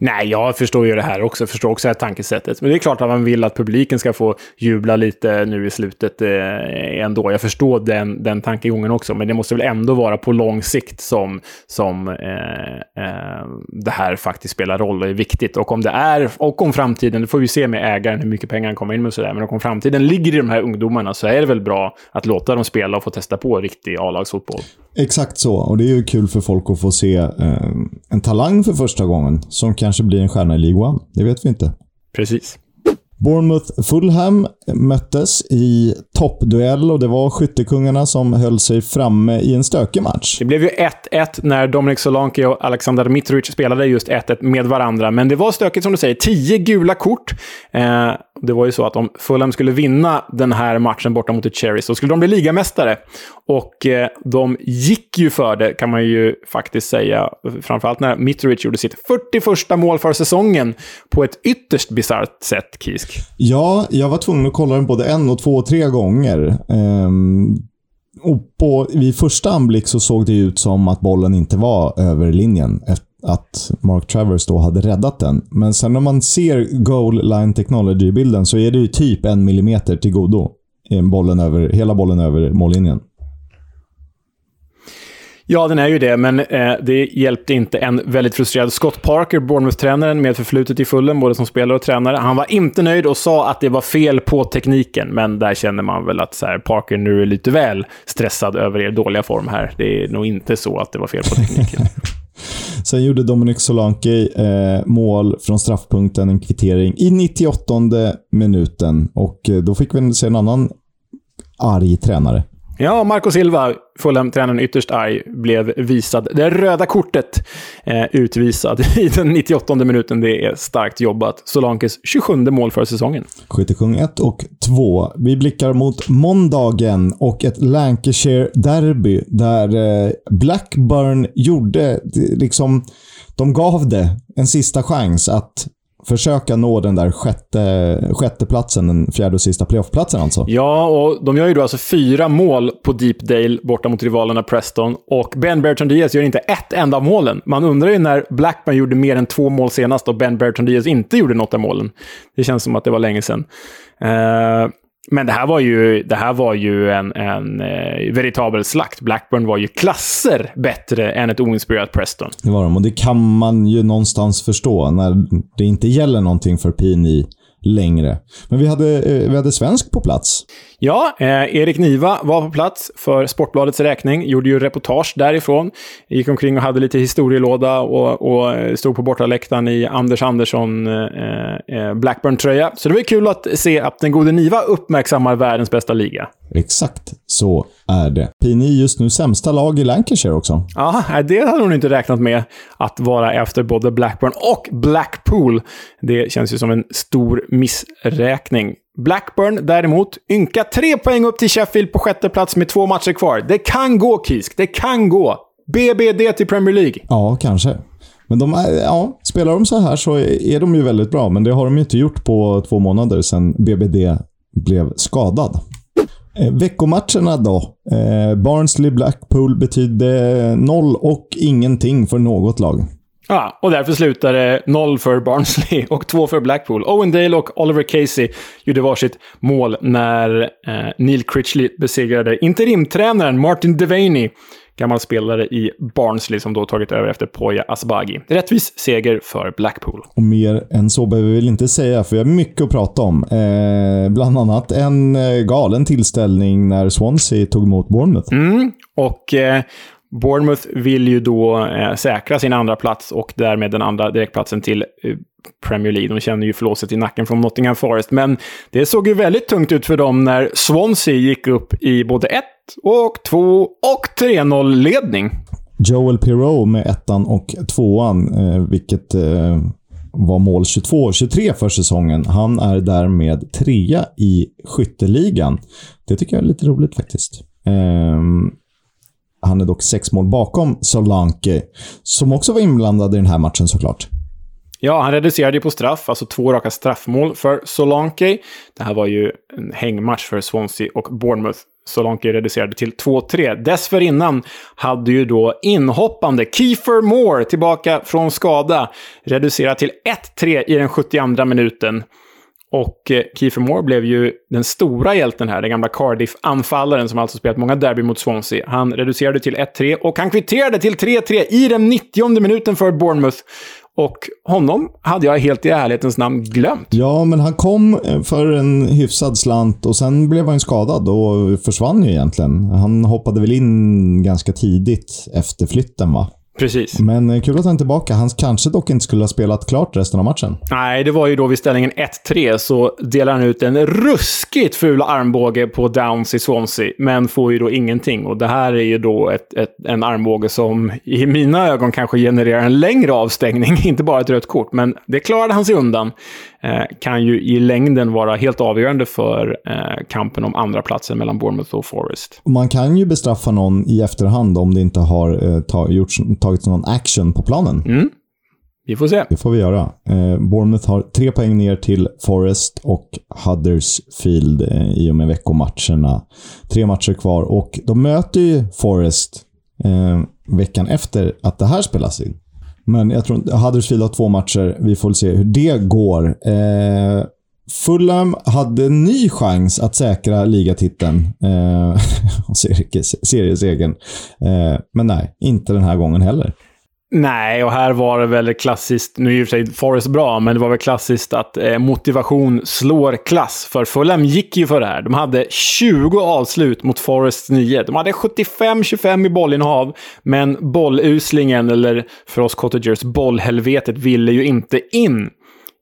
Nej, jag förstår ju det här också. Jag förstår också det här tankesättet. Men det är klart att man vill att publiken ska få jubla lite nu i slutet eh, ändå. Jag förstår den, den tankegången också. Men det måste väl ändå vara på lång sikt som, som eh, eh, det här faktiskt spelar roll och är viktigt. Och om det är, och om framtiden, det får vi se med ägaren hur mycket pengar han kommer in med och sådär. Men om framtiden ligger i de här ungdomarna så är det väl bra att låta dem spela och få testa på riktig A-lagsfotboll. Exakt så. Och det är ju kul för folk att få se eh, en talang för första gången som kanske blir en stjärna i League One. Det vet vi inte. Precis. Bournemouth-Fulham möttes i toppduell och det var skyttekungarna som höll sig framme i en stökig match. Det blev ju 1-1 när Dominik Solanke och Alexander Mitrovic spelade just 1-1 med varandra. Men det var stökigt som du säger. Tio gula kort. Eh, det var ju så att om Fulham skulle vinna den här matchen borta mot Cherries så skulle de bli ligamästare. Och eh, de gick ju för det, kan man ju faktiskt säga. Framförallt när Mitrovic gjorde sitt 41 mål för säsongen på ett ytterst bisarrt sätt, Kisk. Ja, jag var tvungen att kolla den både en och två och tre gånger. Ehm, och på, vid första anblick så såg det ut som att bollen inte var över linjen. Att Mark Travers då hade räddat den. Men sen när man ser goal line technology-bilden så är det ju typ en millimeter till godo. Bollen över, hela bollen över mållinjen. Ja, den är ju det, men eh, det hjälpte inte en väldigt frustrerad Scott Parker, Bournemouth-tränaren med förflutet i Fulham, både som spelare och tränare. Han var inte nöjd och sa att det var fel på tekniken, men där känner man väl att så här, Parker nu är lite väl stressad över er dåliga form här. Det är nog inte så att det var fel på tekniken. *laughs* Sen gjorde Dominic Solanke eh, mål från straffpunkten, en kvittering, i 98 minuten. Och eh, då fick vi se en annan arg tränare. Ja, Marco Silva, Fulham-tränaren ytterst arg, blev visad det röda kortet. Eh, utvisad *laughs* i den 98 minuten. Det är starkt jobbat. Solankes 27 mål för säsongen. Skyttekung 1 och 2. Vi blickar mot måndagen och ett Lancashire-derby där eh, Blackburn gjorde, liksom, de gav det en sista chans att försöka nå den där sjätte, sjätte platsen, den fjärde och sista playoffplatsen alltså. Ja, och de gör ju då alltså fyra mål på Deepdale borta mot rivalerna Preston. Och Ben Bertrand Diaz gör inte ett enda av målen. Man undrar ju när Blackman gjorde mer än två mål senast och Ben Bertrand Diaz inte gjorde något av målen. Det känns som att det var länge sedan. Uh, men det här var ju, det här var ju en, en eh, veritabel slakt. Blackburn var ju klasser bättre än ett oinspirerat Preston. Det var de, och det kan man ju någonstans förstå när det inte gäller någonting för Pini längre. Men vi hade, eh, vi hade svensk på plats. Ja, eh, Erik Niva var på plats för Sportbladets räkning. Gjorde ju reportage därifrån. Gick omkring och hade lite historielåda och, och eh, stod på bortaläktaren i Anders Andersson eh, eh, Blackburn-tröja. Så det var kul att se att den gode Niva uppmärksammar världens bästa liga. Exakt så är det. Pini just nu sämsta lag i Lancashire också. Ja, det hade hon inte räknat med. Att vara efter både Blackburn och Blackpool. Det känns ju som en stor missräkning. Blackburn däremot, ynka tre poäng upp till Sheffield på sjätte plats med två matcher kvar. Det kan gå, Kisk. Det kan gå. BBD till Premier League. Ja, kanske. Men de är, ja, spelar de så här så är de ju väldigt bra, men det har de ju inte gjort på två månader sedan BBD blev skadad. Eh, veckomatcherna då. Eh, Barnsley-Blackpool betydde noll och ingenting för något lag. Ja, och därför slutade det noll för Barnsley och två för Blackpool. Owen Dale och Oliver Casey gjorde varsitt mål när eh, Neil Critchley besegrade interimtränaren Martin Devaney, gammal spelare i Barnsley som då tagit över efter Poya Asbaghi. Rättvis seger för Blackpool. Och mer än så behöver vi väl inte säga, för vi har mycket att prata om. Eh, bland annat en eh, galen tillställning när Swansea tog emot Bournemouth. Mm, och eh, Bournemouth vill ju då eh, säkra sin andra plats och därmed den andra direktplatsen till eh, Premier League. De känner ju flåset i nacken från Nottingham Forest. Men det såg ju väldigt tungt ut för dem när Swansea gick upp i både 1 och 2 och 3-0-ledning. Joel Pirou med ettan och tvåan, eh, vilket eh, var mål 22-23 för säsongen. Han är därmed trea i skytteligan. Det tycker jag är lite roligt faktiskt. Ehm, han är dock sex mål bakom Solanke, som också var inblandad i den här matchen såklart. Ja, han reducerade ju på straff, alltså två raka straffmål för Solanke. Det här var ju en hängmatch för Swansea och Bournemouth. Solanke reducerade till 2-3. Dessförinnan hade ju då inhoppande Kiefer Moore tillbaka från skada reducerat till 1-3 i den 72 minuten. Och eh, Kiefer Moore blev ju den stora hjälten här, den gamla Cardiff-anfallaren som alltså spelat många derby mot Swansea. Han reducerade till 1-3 och han kvitterade till 3-3 i den 90 minuten för Bournemouth. Och honom hade jag helt i ärlighetens namn glömt. Ja, men han kom eh, för en hyfsad slant och sen blev han skadad och försvann ju egentligen. Han hoppade väl in ganska tidigt efter flytten, va? Precis. Men eh, kul att han är tillbaka. Han kanske dock inte skulle ha spelat klart resten av matchen. Nej, det var ju då vid ställningen 1-3 så delar han ut en ruskigt ful armbåge på Downs i Swansea, men får ju då ingenting. Och det här är ju då ett, ett, en armbåge som i mina ögon kanske genererar en längre avstängning, *laughs* inte bara ett rött kort. Men det klarade han sig undan. Eh, kan ju i längden vara helt avgörande för eh, kampen om andra platsen mellan Bournemouth och Forest. Man kan ju bestraffa någon i efterhand om det inte har eh, ta, gjorts, tagits någon action på planen. Mm. Vi får se. Det får vi göra. Eh, Bournemouth har tre poäng ner till Forest och Huddersfield eh, i och med veckomatcherna. Tre matcher kvar och de möter ju Forest eh, veckan efter att det här spelas in. Men jag tror Huddersfield har två matcher. Vi får se hur det går. Eh, Fulham hade en ny chans att säkra ligatiteln eh, *laughs* och seriesegern. Eh, men nej, inte den här gången heller. Nej, och här var det väl klassiskt, nu är ju för sig Forrest bra, men det var väl klassiskt att eh, motivation slår klass. För Fulham gick ju för det här. De hade 20 avslut mot Forrests 9. De hade 75-25 i bollinnehav, men bolluslingen, eller för oss cottagers, bollhelvetet, ville ju inte in.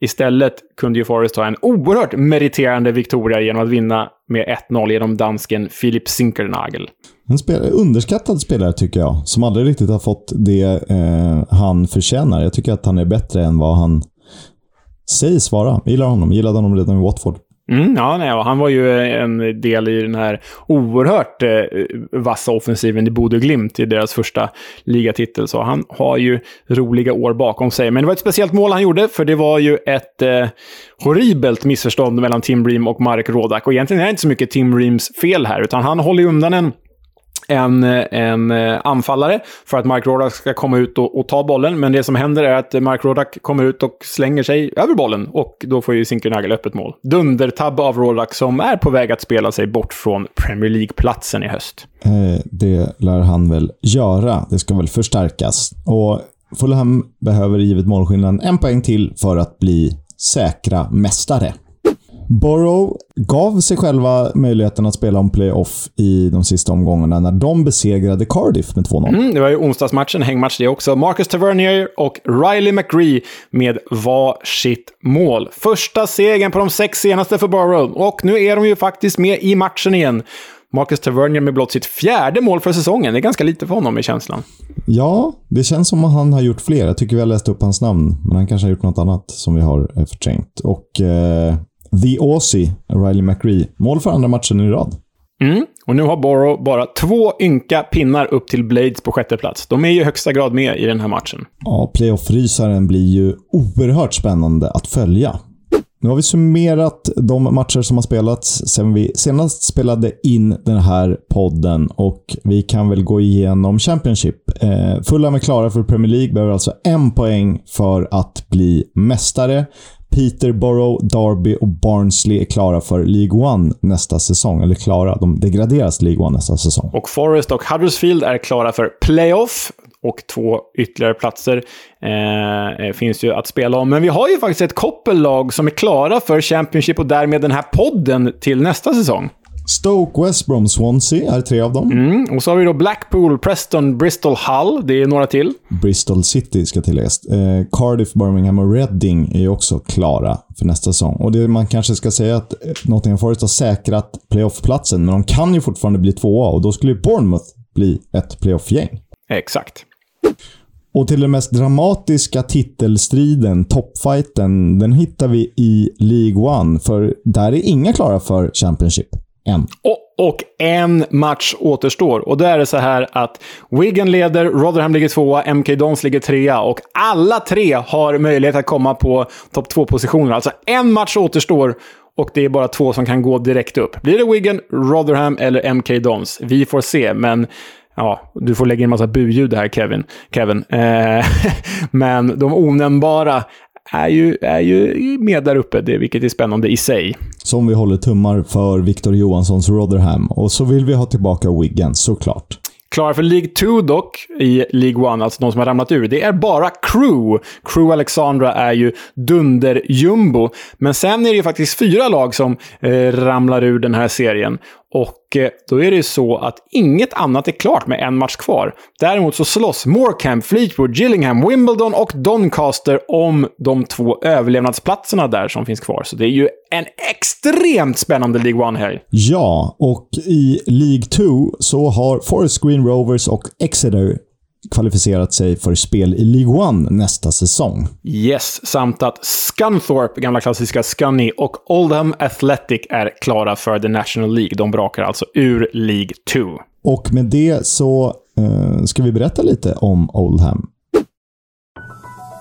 Istället kunde ju Forrest ta en oerhört meriterande Victoria genom att vinna med 1-0 genom dansken Philip Sinkernagel. En spelare, underskattad spelare tycker jag, som aldrig riktigt har fått det eh, han förtjänar. Jag tycker att han är bättre än vad han sägs vara. Jag gillar honom. Jag gillade honom redan i Watford. Mm, ja, nej, han var ju eh, en del i den här oerhört eh, vassa offensiven i Bodö Glimt i deras första ligatitel. Så han har ju roliga år bakom sig. Men det var ett speciellt mål han gjorde, för det var ju ett eh, horribelt missförstånd mellan Tim Ream och Mark Rodak. Och egentligen är det inte så mycket Tim Reams fel här, utan han håller ju undan en en, en eh, anfallare för att Mark Rodak ska komma ut och, och, ta bollen. Men det som händer är att Mark Rodak kommer ut och slänger sig över bollen och då får ju Zinkernagel öppet mål. Dundertabb av Rodak som är på väg att spela sig bort från Premier League-platsen i höst. Eh, det lär han väl göra. Det ska väl förstärkas. Och Fulham behöver givet målskillnaden en poäng till för att bli säkra mästare. Borough gav sig själva möjligheten att spela om playoff i de sista omgångarna när de besegrade Cardiff med 2-0. Mm, det var ju onsdagsmatchen, hängmatch det också. Marcus Tavernier och Riley McGree med varsitt mål. Första segern på de sex senaste för Borough och nu är de ju faktiskt med i matchen igen. Marcus Tavernier med blott sitt fjärde mål för säsongen. Det är ganska lite för honom i känslan. Ja, det känns som att han har gjort fler. Jag tycker vi har läst upp hans namn, men han kanske har gjort något annat som vi har förträngt. Och eh, The Aussie, Riley McRee. Mål för andra matchen i rad. Mm. Och nu har Borough bara två ynka pinnar upp till Blades på sjätte plats. De är ju i högsta grad med i den här matchen. Ja, playoff-rysaren blir ju oerhört spännande att följa. Nu har vi summerat de matcher som har spelats sedan vi senast spelade in den här podden och vi kan väl gå igenom Championship. Eh, Fulham är klara för Premier League, behöver alltså en poäng för att bli mästare. Peterborough, Derby och Barnsley är klara för League One nästa säsong. Eller klara, de degraderas till League One nästa säsong. Och Forest och Huddersfield är klara för Playoff. Och två ytterligare platser eh, eh finns ju att spela om. Men vi har ju faktiskt ett koppellag som är klara för Championship och därmed den här podden till nästa säsong. Stoke, West Brom, Swansea är tre av dem. Mm, och så har vi då Blackpool, Preston, Bristol, Hull. Det är några till. Bristol City ska tilläggas. Eh, Cardiff, Birmingham och Reading är också klara för nästa säsong. Och det man kanske ska säga att eh, Nottingham Forest har säkrat playoff-platsen, men de kan ju fortfarande bli tvåa och då skulle ju Bournemouth bli ett playoff-gäng. Exakt. Och till den mest dramatiska titelstriden, toppfighten, den hittar vi i League One. För där är inga klara för Championship. En. Och, och, en match återstår. Och då är det så här att Wigan leder, Rotherham ligger tvåa, MK Dons ligger trea. Och alla tre har möjlighet att komma på topp två-positioner. Alltså en match återstår och det är bara två som kan gå direkt upp. Blir det Wigan, Rotherham eller MK Dons? Vi får se, men Ja, du får lägga in en massa buljud här, Kevin. Kevin. Eh, *laughs* men de onämnbara är ju, är ju med där uppe, det, vilket är spännande i sig. Som vi håller tummar för Victor Johanssons Rotherham. Och så vill vi ha tillbaka Wigan, såklart. Klara för League 2 dock, i League 1, alltså de som har ramlat ur, det är bara Crew. Crew Alexandra är ju dunder-jumbo. Men sen är det ju faktiskt fyra lag som eh, ramlar ur den här serien. Och eh, då är det ju så att inget annat är klart med en match kvar. Däremot så slåss Morecamp, Fleetwood, Gillingham, Wimbledon och Doncaster om de två överlevnadsplatserna där som finns kvar. Så det är ju en extremt spännande League One-helg. Ja, och i League 2 så har Forest Green Rovers och Exeter kvalificerat sig för spel i League One nästa säsong. Yes, samt att Scunthorpe, gamla klassiska Scunny, och Oldham Athletic är klara för The National League. De brakar alltså ur League 2. Och med det så eh, ska vi berätta lite om Oldham.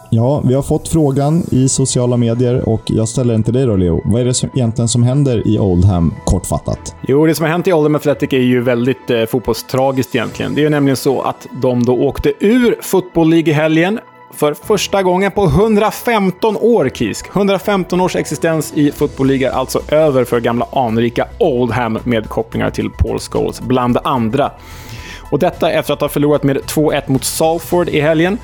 Ja, vi har fått frågan i sociala medier och jag ställer den till dig då, Leo. Vad är det som, egentligen som händer i Oldham, kortfattat? Jo, det som har hänt i Oldham Athletic är ju väldigt eh, fotbollstragiskt egentligen. Det är ju nämligen så att de då åkte ur Football League i helgen för första gången på 115 år, Kisk. 115 års existens i Football League är alltså över för gamla anrika Oldham med kopplingar till Paul Scholes, bland andra. Och detta efter att ha förlorat med 2-1 mot Salford i helgen.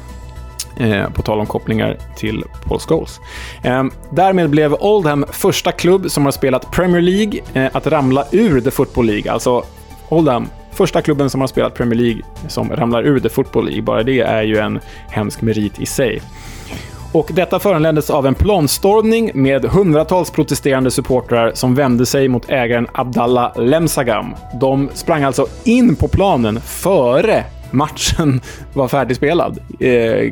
Eh, på tal om kopplingar till Paul Scholes. Eh, därmed blev Oldham första klubb som har spelat Premier League eh, att ramla ur The Football League. Alltså, Oldham, första klubben som har spelat Premier League som ramlar ur The Football League. Bara det är ju en hemsk merit i sig. Och detta föranleddes av en planstormning med hundratals protesterande supportrar som vände sig mot ägaren Abdallah Lemsagam. De sprang alltså in på planen före matchen var färdigspelad. Eh,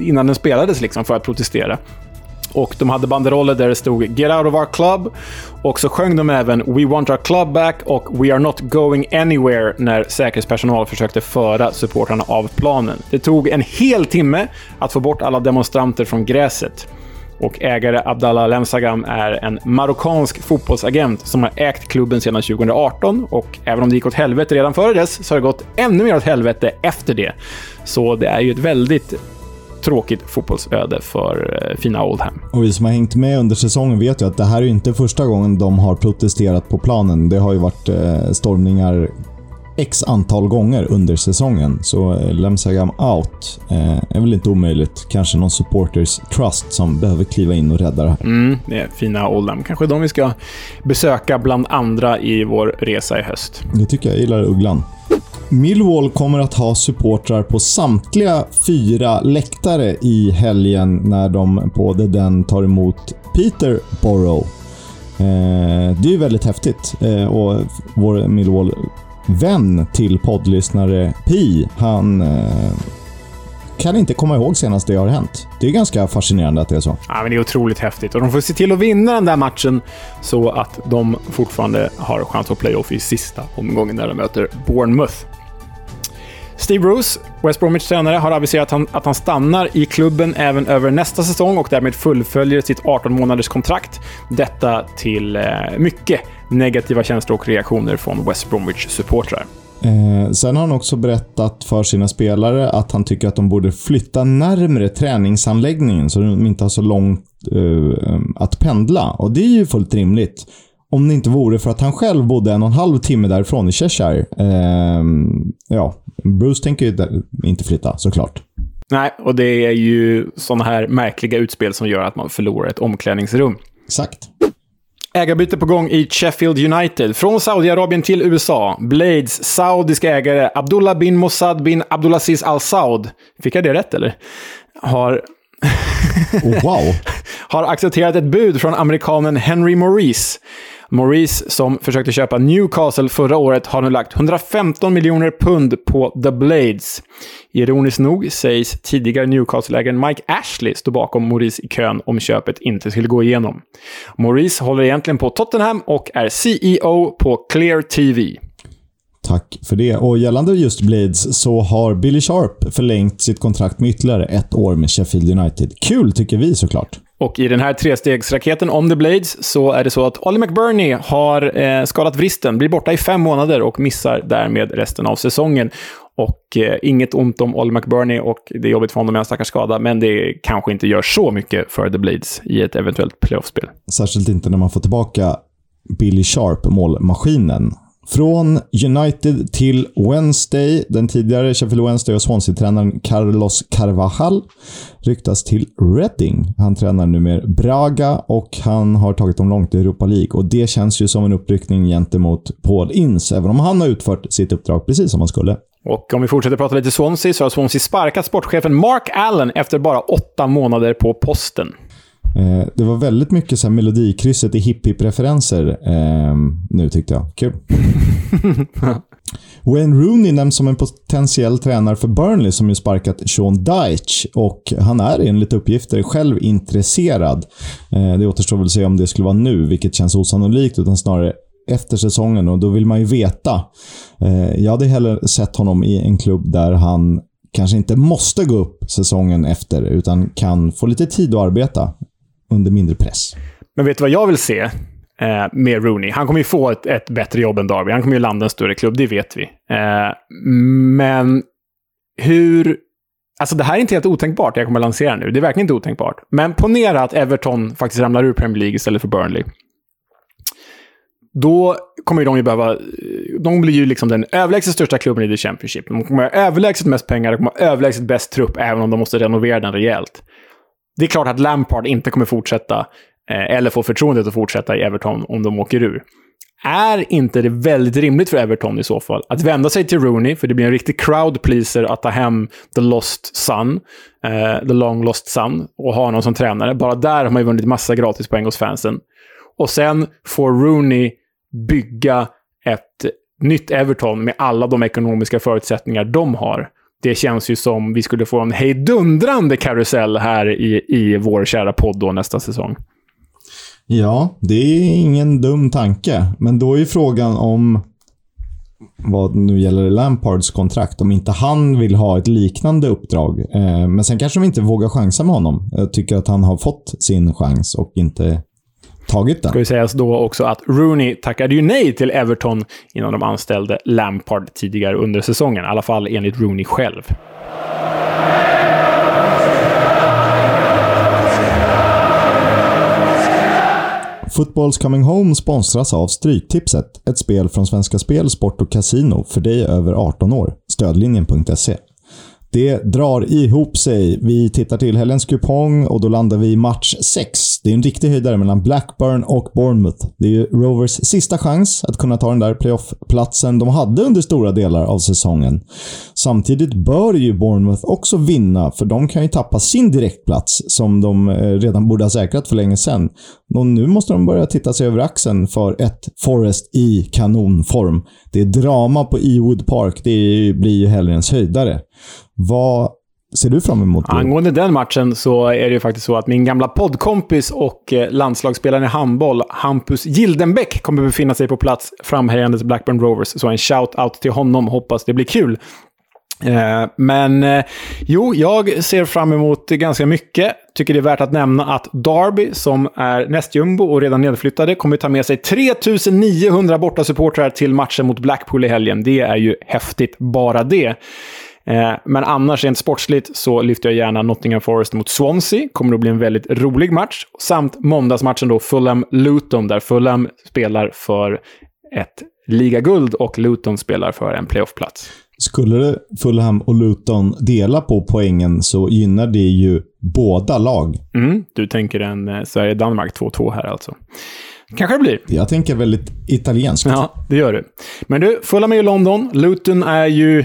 innan den spelades liksom för att protestera. Och de hade banderoller där det stod “Get out of our club” och så sjöng de även “We want our club back” och “We are not going anywhere” när säkerhetspersonal försökte föra supportrarna av planen. Det tog en hel timme att få bort alla demonstranter från gräset. Och ägare Abdallah Lemsagam är en marockansk fotbollsagent som har ägt klubben sedan 2018 och även om det gick åt helvete redan före dess så har det gått ännu mer åt helvete efter det. Så det är ju ett väldigt tråkigt fotbollsöde för eh, fina Oldham. Och vi som har hängt med under säsongen vet ju att det här är inte första gången de har protesterat på planen. Det har ju varit eh, stormningar x antal gånger under säsongen. Så eh, Lemsagam out eh, är väl inte omöjligt. Kanske någon supporters trust som behöver kliva in och rädda det här. Mm, det är fina Oldham. Kanske de vi ska besöka bland andra i vår resa i höst. Det tycker jag. Jag gillar Ugglan. Millwall kommer att ha supportrar på samtliga fyra läktare i helgen när de på The Den tar emot Peterborough. Eh, det är väldigt häftigt eh, och vår Millwall vän till poddlyssnare Pi, han eh, kan inte komma ihåg senast det har hänt. Det är ganska fascinerande att det är så. Ja, men det är otroligt häftigt och de får se till att vinna den där matchen så att de fortfarande har chans att playoff i sista omgången när de möter Bournemouth. Steve Bruce, West Bromwich tränare, har aviserat att han stannar i klubben även över nästa säsong och därmed fullföljer sitt 18 månaders kontrakt. Detta till eh, mycket negativa känslor och reaktioner från West Bromwich-supportrar. Eh, sen har han också berättat för sina spelare att han tycker att de borde flytta närmre träningsanläggningen så de inte har så långt eh, att pendla. Och det är ju fullt rimligt. Om det inte vore för att han själv bodde en och en halv timme därifrån i Cheshire. Eh, ja, Bruce tänker ju inte flytta såklart. Nej, och det är ju sådana här märkliga utspel som gör att man förlorar ett omklädningsrum. Exakt. Ägarbyte på gång i Sheffield United. Från Saudiarabien till USA. Blades saudiska ägare Abdullah bin Mossad bin Abdulaziz Al Saud. Fick jag det rätt eller? Har... oh, wow! *laughs* har accepterat ett bud från amerikanen Henry Maurice. Maurice, som försökte köpa Newcastle förra året, har nu lagt 115 miljoner pund på The Blades. Ironiskt nog sägs tidigare Newcastle-ägaren Mike Ashley stå bakom Maurice i kön om köpet inte skulle gå igenom. Maurice håller egentligen på Tottenham och är CEO på Clear TV. Tack för det. Och gällande just Blades så har Billy Sharp förlängt sitt kontrakt med ytterligare ett år med Sheffield United. Kul tycker vi såklart. Och i den här trestegsraketen om The Blades så är det så att Ollie McBurney har eh, skadat vristen, blir borta i fem månader och missar därmed resten av säsongen. Och eh, inget ont om Ollie McBurney och det är jobbigt för honom med en stackars skada, men det kanske inte gör så mycket för The Blades i ett eventuellt playoffspel. Särskilt inte när man får tillbaka Billy Sharp, målmaskinen, från United till Wednesday. Den tidigare Sheffield Wednesday och Swansea-tränaren Carlos Carvajal ryktas till Reading. Han tränar numera Braga och han har tagit dem långt i Europa League. Och Det känns ju som en uppryckning gentemot Paul Ince, även om han har utfört sitt uppdrag precis som han skulle. Och om vi fortsätter prata lite Swansea så har Swansea sparkat sportchefen Mark Allen efter bara åtta månader på posten. Eh, det var väldigt mycket så här melodikrysset i hipp-hipp-referenser eh, nu tyckte jag. Kul. *laughs* Wayne Rooney nämns som en potentiell tränare för Burnley som ju sparkat Sean Dyche och han är enligt uppgifter själv intresserad. Eh, det återstår väl att se om det skulle vara nu, vilket känns osannolikt, utan snarare efter säsongen och då vill man ju veta. Eh, jag hade hellre sett honom i en klubb där han kanske inte måste gå upp säsongen efter, utan kan få lite tid att arbeta under mindre press. Men vet du vad jag vill se eh, med Rooney? Han kommer ju få ett, ett, bättre jobb än Darby. Han kommer ju landa en större klubb, det vet vi. Eh, men hur... Alltså det här är inte helt otänkbart, det jag kommer att lansera nu. Det är verkligen inte otänkbart. Men ponera att Everton faktiskt ramlar ur Premier League istället för Burnley. Då kommer de ju behöva... Eh, de blir ju liksom den överlägset största klubben i The Championship. De kommer ha överlägset mest pengar, de kommer ha överlägset bäst trupp, även om de måste renovera den rejält. Det är klart att Lampard inte kommer fortsätta, eh, eller få förtroendet att fortsätta i Everton om de åker ur. Är inte det väldigt rimligt för Everton i så fall att vända sig till Rooney, för det blir en riktig crowd pleaser att ta hem the lost son, eh, the long lost son, och ha honom som tränare. Bara där har man ju vunnit massa gratispoäng hos fansen. Och sen får Rooney bygga ett nytt Everton med alla de ekonomiska förutsättningar de har det känns ju som vi skulle få en hejdundrande karusell här i, i vår kära podd då nästa säsong. Ja, det är ingen dum tanke. Men då är ju frågan om vad nu gäller Lampards kontrakt, om inte han vill ha ett liknande uppdrag. Eh, men sen kanske de inte vågar chansa med honom. Jag tycker att han har fått sin chans och inte tagit den. Ska vi sägas då också att Rooney tackade ju nej till Everton innan de anställde Lampard tidigare under säsongen. I alla fall enligt Rooney själv. Footballs Coming Home sponsras av Stryktipset, ett spel från Svenska Spel, Sport och Casino för dig över 18 år. Stödlinjen.se. Det drar ihop sig. Vi tittar till helgens kupong och då landar vi i match 6. Det är en riktig höjdare mellan Blackburn och Bournemouth. Det är ju Rovers sista chans att kunna ta den där playoff-platsen de hade under stora delar av säsongen. Samtidigt bör ju Bournemouth också vinna, för de kan ju tappa sin direktplats som de eh, redan borde ha säkrat för länge sedan. Och nu måste de börja titta sig över axeln för ett Forest i kanonform. Det är drama på Ewood Park. Det blir ju helgens höjdare. Vad ser du fram emot? Då? Angående den matchen så är det ju faktiskt så att min gamla poddkompis och eh, landslagsspelaren i handboll, Hampus Gildenbäck, kommer befinna sig på plats framhärjandes Blackburn Rovers. Så en shout-out till honom. Hoppas det blir kul. Eh, men eh, jo, jag ser fram emot ganska mycket. Tycker det är värt att nämna att Derby, som är nästjumbo och redan nedflyttade, kommer ta med sig 3900 bortasupportrar till matchen mot Blackpool i helgen. Det är ju häftigt, bara det. Eh, men annars rent sportsligt så lyfter jag gärna Nottingham Forest mot Swansea. Kommer att bli en väldigt rolig match. Samt måndagsmatchen då Fulham-Luton, där Fulham spelar för ett ligaguld och Luton spelar för en playoffplats. Skulle Fulham och Luton dela på poängen så gynnar det ju båda lag. Mm, du tänker en eh, Sverige-Danmark 2-2 här alltså. Kanske det blir. Jag tänker väldigt italienskt. Ja, det gör du. Men du, Fulham är ju London. Luton är ju...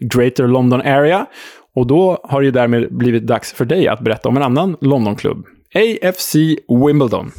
Greater London Area. Och då har det ju därmed blivit dags för dig att berätta om en annan Londonklubb. AFC Wimbledon.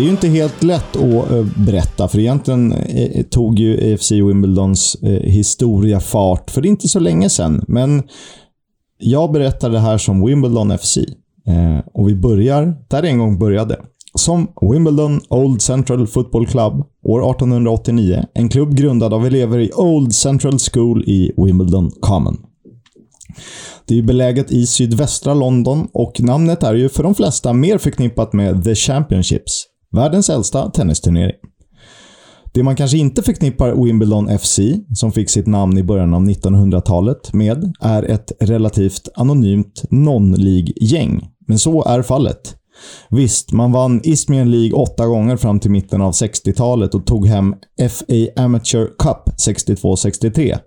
Det är ju inte helt lätt att eh, berätta, för egentligen eh, eh, tog ju AFC Wimbledons historia fart för inte så länge sedan. Men jag berättar det här som Wimbledon FC. Och vi börjar där det en gång började. Som Wimbledon Old Central Football Club år 1889. En klubb grundad av elever i Old Central School i Wimbledon Common. Det är beläget i sydvästra London och namnet är ju för de flesta mer förknippat med The Championships, världens äldsta tennisturnering. Det man kanske inte förknippar Wimbledon FC, som fick sitt namn i början av 1900-talet, med är ett relativt anonymt non-League-gäng. Men så är fallet. Visst, man vann Isthmian League åtta gånger fram till mitten av 60-talet och tog hem FA Amateur Cup 62-63.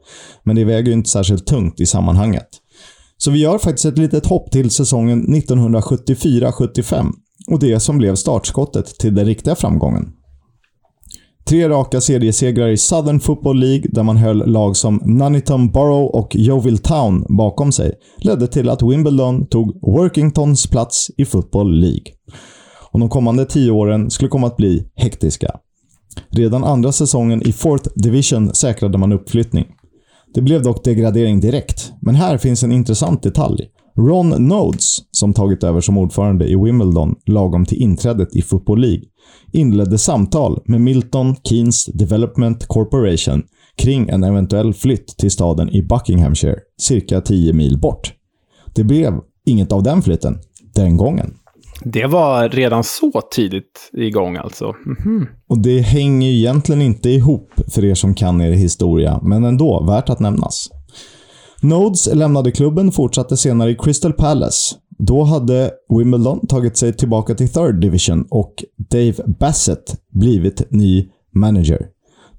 Men det väger ju inte särskilt tungt i sammanhanget. Så vi gör faktiskt ett litet hopp till säsongen 1974-75 och det som blev startskottet till den riktiga framgången. Tre raka seriesegrar i Southern Football League, där man höll lag som Nuneaton Borough och Yeovil Town bakom sig, ledde till att Wimbledon tog Workingtons plats i Football League. Och de kommande tio åren skulle komma att bli hektiska. Redan andra säsongen i Fourth Division säkrade man uppflyttning. Det blev dock degradering direkt, men här finns en intressant detalj. Ron Nodes, som tagit över som ordförande i Wimbledon lagom till inträdet i Football League, inledde samtal med Milton Keynes Development Corporation kring en eventuell flytt till staden i Buckinghamshire, cirka 10 mil bort. Det blev inget av den flytten, den gången. Det var redan så tidigt igång alltså. Mm -hmm. Och det hänger egentligen inte ihop för er som kan er historia, men ändå värt att nämnas. Nodes lämnade klubben och fortsatte senare i Crystal Palace. Då hade Wimbledon tagit sig tillbaka till Third Division och Dave Bassett blivit ny manager.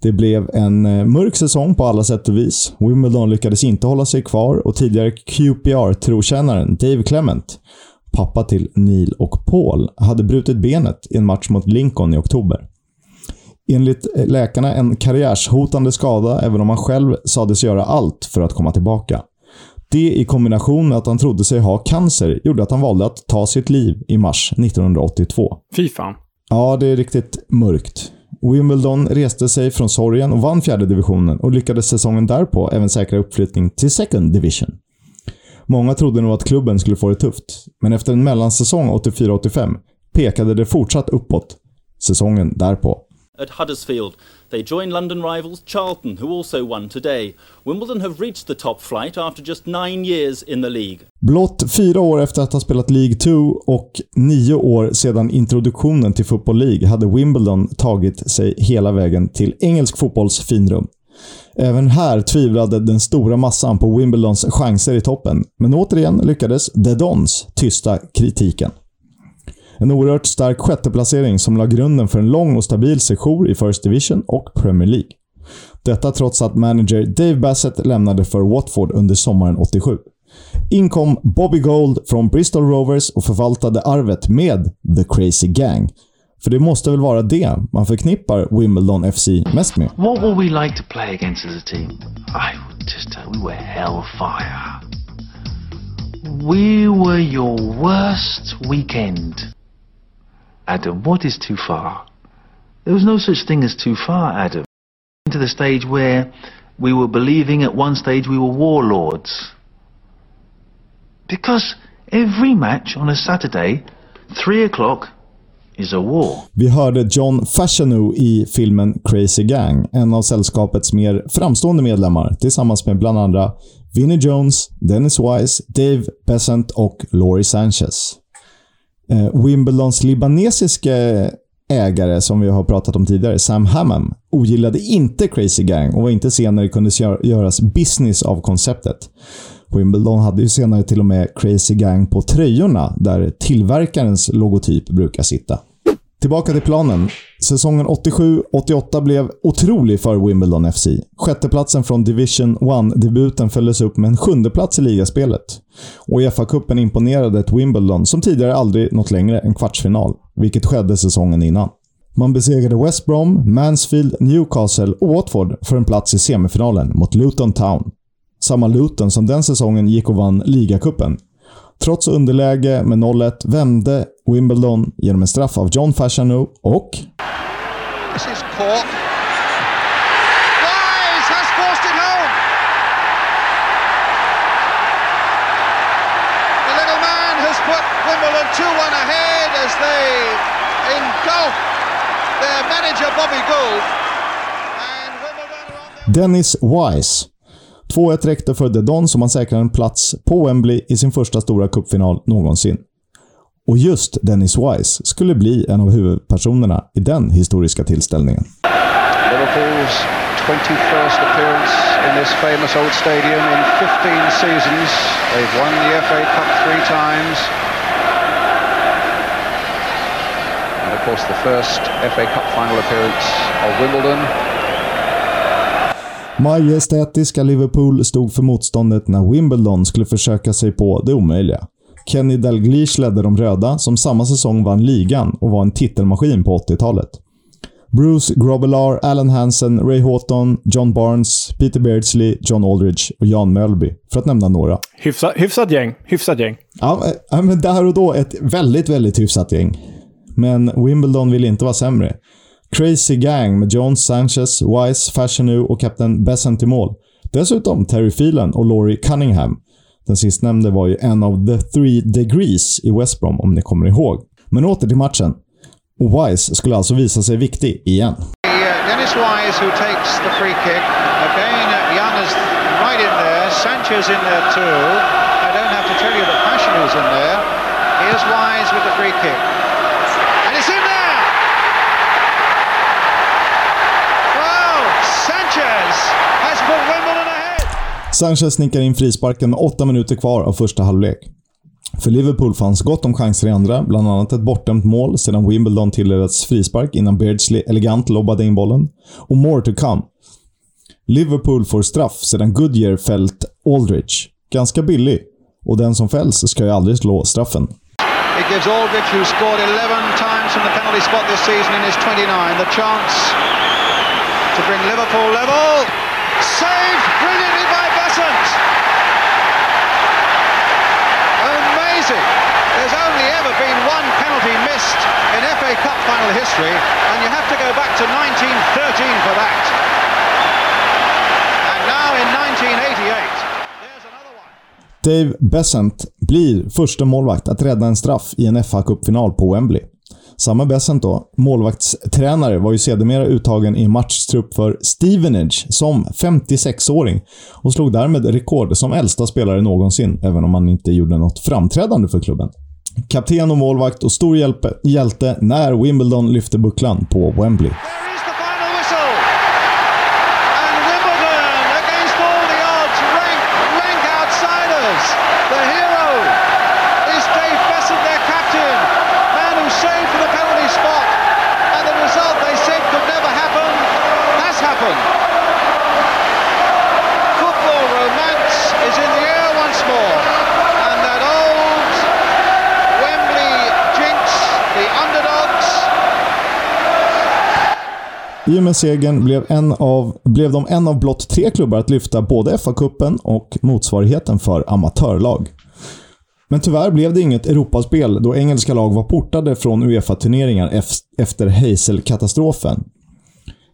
Det blev en eh, mörk säsong på alla sätt och vis. Wimbledon lyckades inte hålla sig kvar och tidigare QPR-trotjänaren Dave Clement pappa till Neil och Paul, hade brutit benet i en match mot Lincoln i oktober. Enligt läkarna en karriärshotande skada, även om han själv sades göra allt för att komma tillbaka. Det i kombination med att han trodde sig ha cancer gjorde att han valde att ta sitt liv i mars 1982. Fy fan. Ja, det är riktigt mörkt. Wimbledon reste sig från sorgen och vann fjärde divisionen och lyckades säsongen därpå även säkra uppflyttning till second division. Många trodde nog att klubben skulle få det tufft, men efter en mellansäsong 84-85 pekade det fortsatt uppåt säsongen därpå. At Huddersfield, they join London rivals Charlton, who also won today. Wimbledon have reached the top flight after just nine years in the league. Blott fyra år efter att ha spelat League 2 och nio år sedan introduktionen till Football League hade Wimbledon tagit sig hela vägen till engelsk fotbolls finrum. Även här tvivlade den stora massan på Wimbledons chanser i toppen, men återigen lyckades The Dons tysta kritiken. En oerhört stark sjätteplacering som la grunden för en lång och stabil sejour i First Division och Premier League. Detta trots att manager Dave Bassett lämnade för Watford under sommaren 87. In kom Bobby Gold från Bristol Rovers och förvaltade arvet med The Crazy Gang, För det måste väl vara det man förknippar Wimbledon FC mest med. What would we like to play against as a team? I would just tell we were hellfire. We were your worst weekend. Adam, what is too far? There was no such thing as too far, Adam. To the stage where we were believing at one stage we were warlords. Because every match on a Saturday, three o'clock, is a war. Vi hörde John Fashanu i filmen Crazy Gang, en av sällskapets mer framstående medlemmar, tillsammans med bland andra Vinnie Jones, Dennis Wise, Dave Besant och Laurie Sanchez. Eh, Wimbledons libanesiska ägare, som vi har pratat om tidigare, Sam Hammam, ogillade inte Crazy Gang och var inte sen när det kunde göras business av konceptet. Wimbledon hade ju senare till och med Crazy Gang på tröjorna, där tillverkarens logotyp brukar sitta. Tillbaka till planen. Säsongen 87-88 blev otrolig för Wimbledon FC. Sjätteplatsen från Division 1-debuten följdes upp med en sjundeplats i ligaspelet. Och i FA-cupen imponerade ett Wimbledon som tidigare aldrig nått längre än kvartsfinal, vilket skedde säsongen innan. Man besegrade West Brom, Mansfield, Newcastle och Watford för en plats i semifinalen mot Luton Town. Samma Luton som den säsongen gick och vann ligacupen. Trots underläge med 0-1 vände Wimbledon genom en straff av John Fashanu och... This is caught. Wise has forced it home. The little man has put Wimbledon 2-1 ahead as they engulf their manager Bobby Gould. Dennis Wise. 2-1 räckte för The Don som han säkrade en plats på Wembley i sin första stora cupfinal någonsin. Och just Dennis Wise skulle bli en av huvudpersonerna i den historiska tillställningen. Liverpool's 21st appearance in this famous old stadium in 15 seasons. They've won the FA Cup three times. And of course, the first FA Cup final appearance of Wimbledon. Majestätiska Liverpool stod för motståndet när Wimbledon skulle försöka sig på det omöjliga. Kenny Dalglish ledde de röda, som samma säsong vann ligan och var en titelmaskin på 80-talet. Bruce Grobbelaar, Alan Hansen, Ray Houghton, John Barnes, Peter Beardsley, John Aldridge och Jan Mölby, för att nämna några. Hyfsa, hyfsat gäng. Hyfsat gäng. Ja, eh, men där och då ett väldigt, väldigt hyfsat gäng. Men Wimbledon ville inte vara sämre. Crazy Gang med John Sanchez, Wise, Fashionu och kapten Besant i mål. Dessutom Terry Phelan och Laurie Cunningham. Den sistnämnde var ju en av The Three Degrees i West Brom, om ni kommer ihåg. Men åter till matchen. Och Wise skulle alltså visa sig viktig igen. Dennis Wise who takes the free kick. Again, Jan Young is right in there. Sanchez in there too. I don't have to tell you that Fashion is in there. Here's Wise with the free kick. And it's in there! Well, Sanchez has put Wimbledon ahead! Sanchez nickar in frisparken med åtta minuter kvar av första halvlek. För Liverpool fanns gott om chanser i andra, bland annat ett bortdömt mål sedan Wimbledon tilldelats frispark innan Beardsley elegant lobbade in bollen. Och more to come. Liverpool får straff sedan Goodyear fällt Aldridge. Ganska billig. Och den som fälls ska ju aldrig slå straffen. It gives Aldrich, who scored 11 times from the penalty spot this season in his 29, the chance to bring Liverpool level. Amazing. There's only ever been one penalty missed in FA Cup final history, and you have to go back to 1913 for that. And now in 1988, there's another one. Dave Besant blir första målvakt att rädda en straff i en fa Cup-final på Wembley. Samma Besant då, målvaktstränare, var ju sedermera uttagen i matchtrupp för Stevenage som 56-åring och slog därmed rekord som äldsta spelare någonsin, även om han inte gjorde något framträdande för klubben. Kapten och målvakt och stor hjälpe, hjälte när Wimbledon lyfte bucklan på Wembley. There is the final whistle. And Wimbledon, against all the odds, rank, rank outsiders. The hero is Dave Besant, their captain, man who saved from the penalty spot. And the result they said could never happen has happened. Football romance is in the air once more. And that old Wembley jinx, the underdogs, i och med segern blev, en av, blev de en av blott tre klubbar att lyfta både FA-cupen och motsvarigheten för amatörlag. Men tyvärr blev det inget Europaspel då engelska lag var portade från Uefa-turneringar efter Hazel-katastrofen.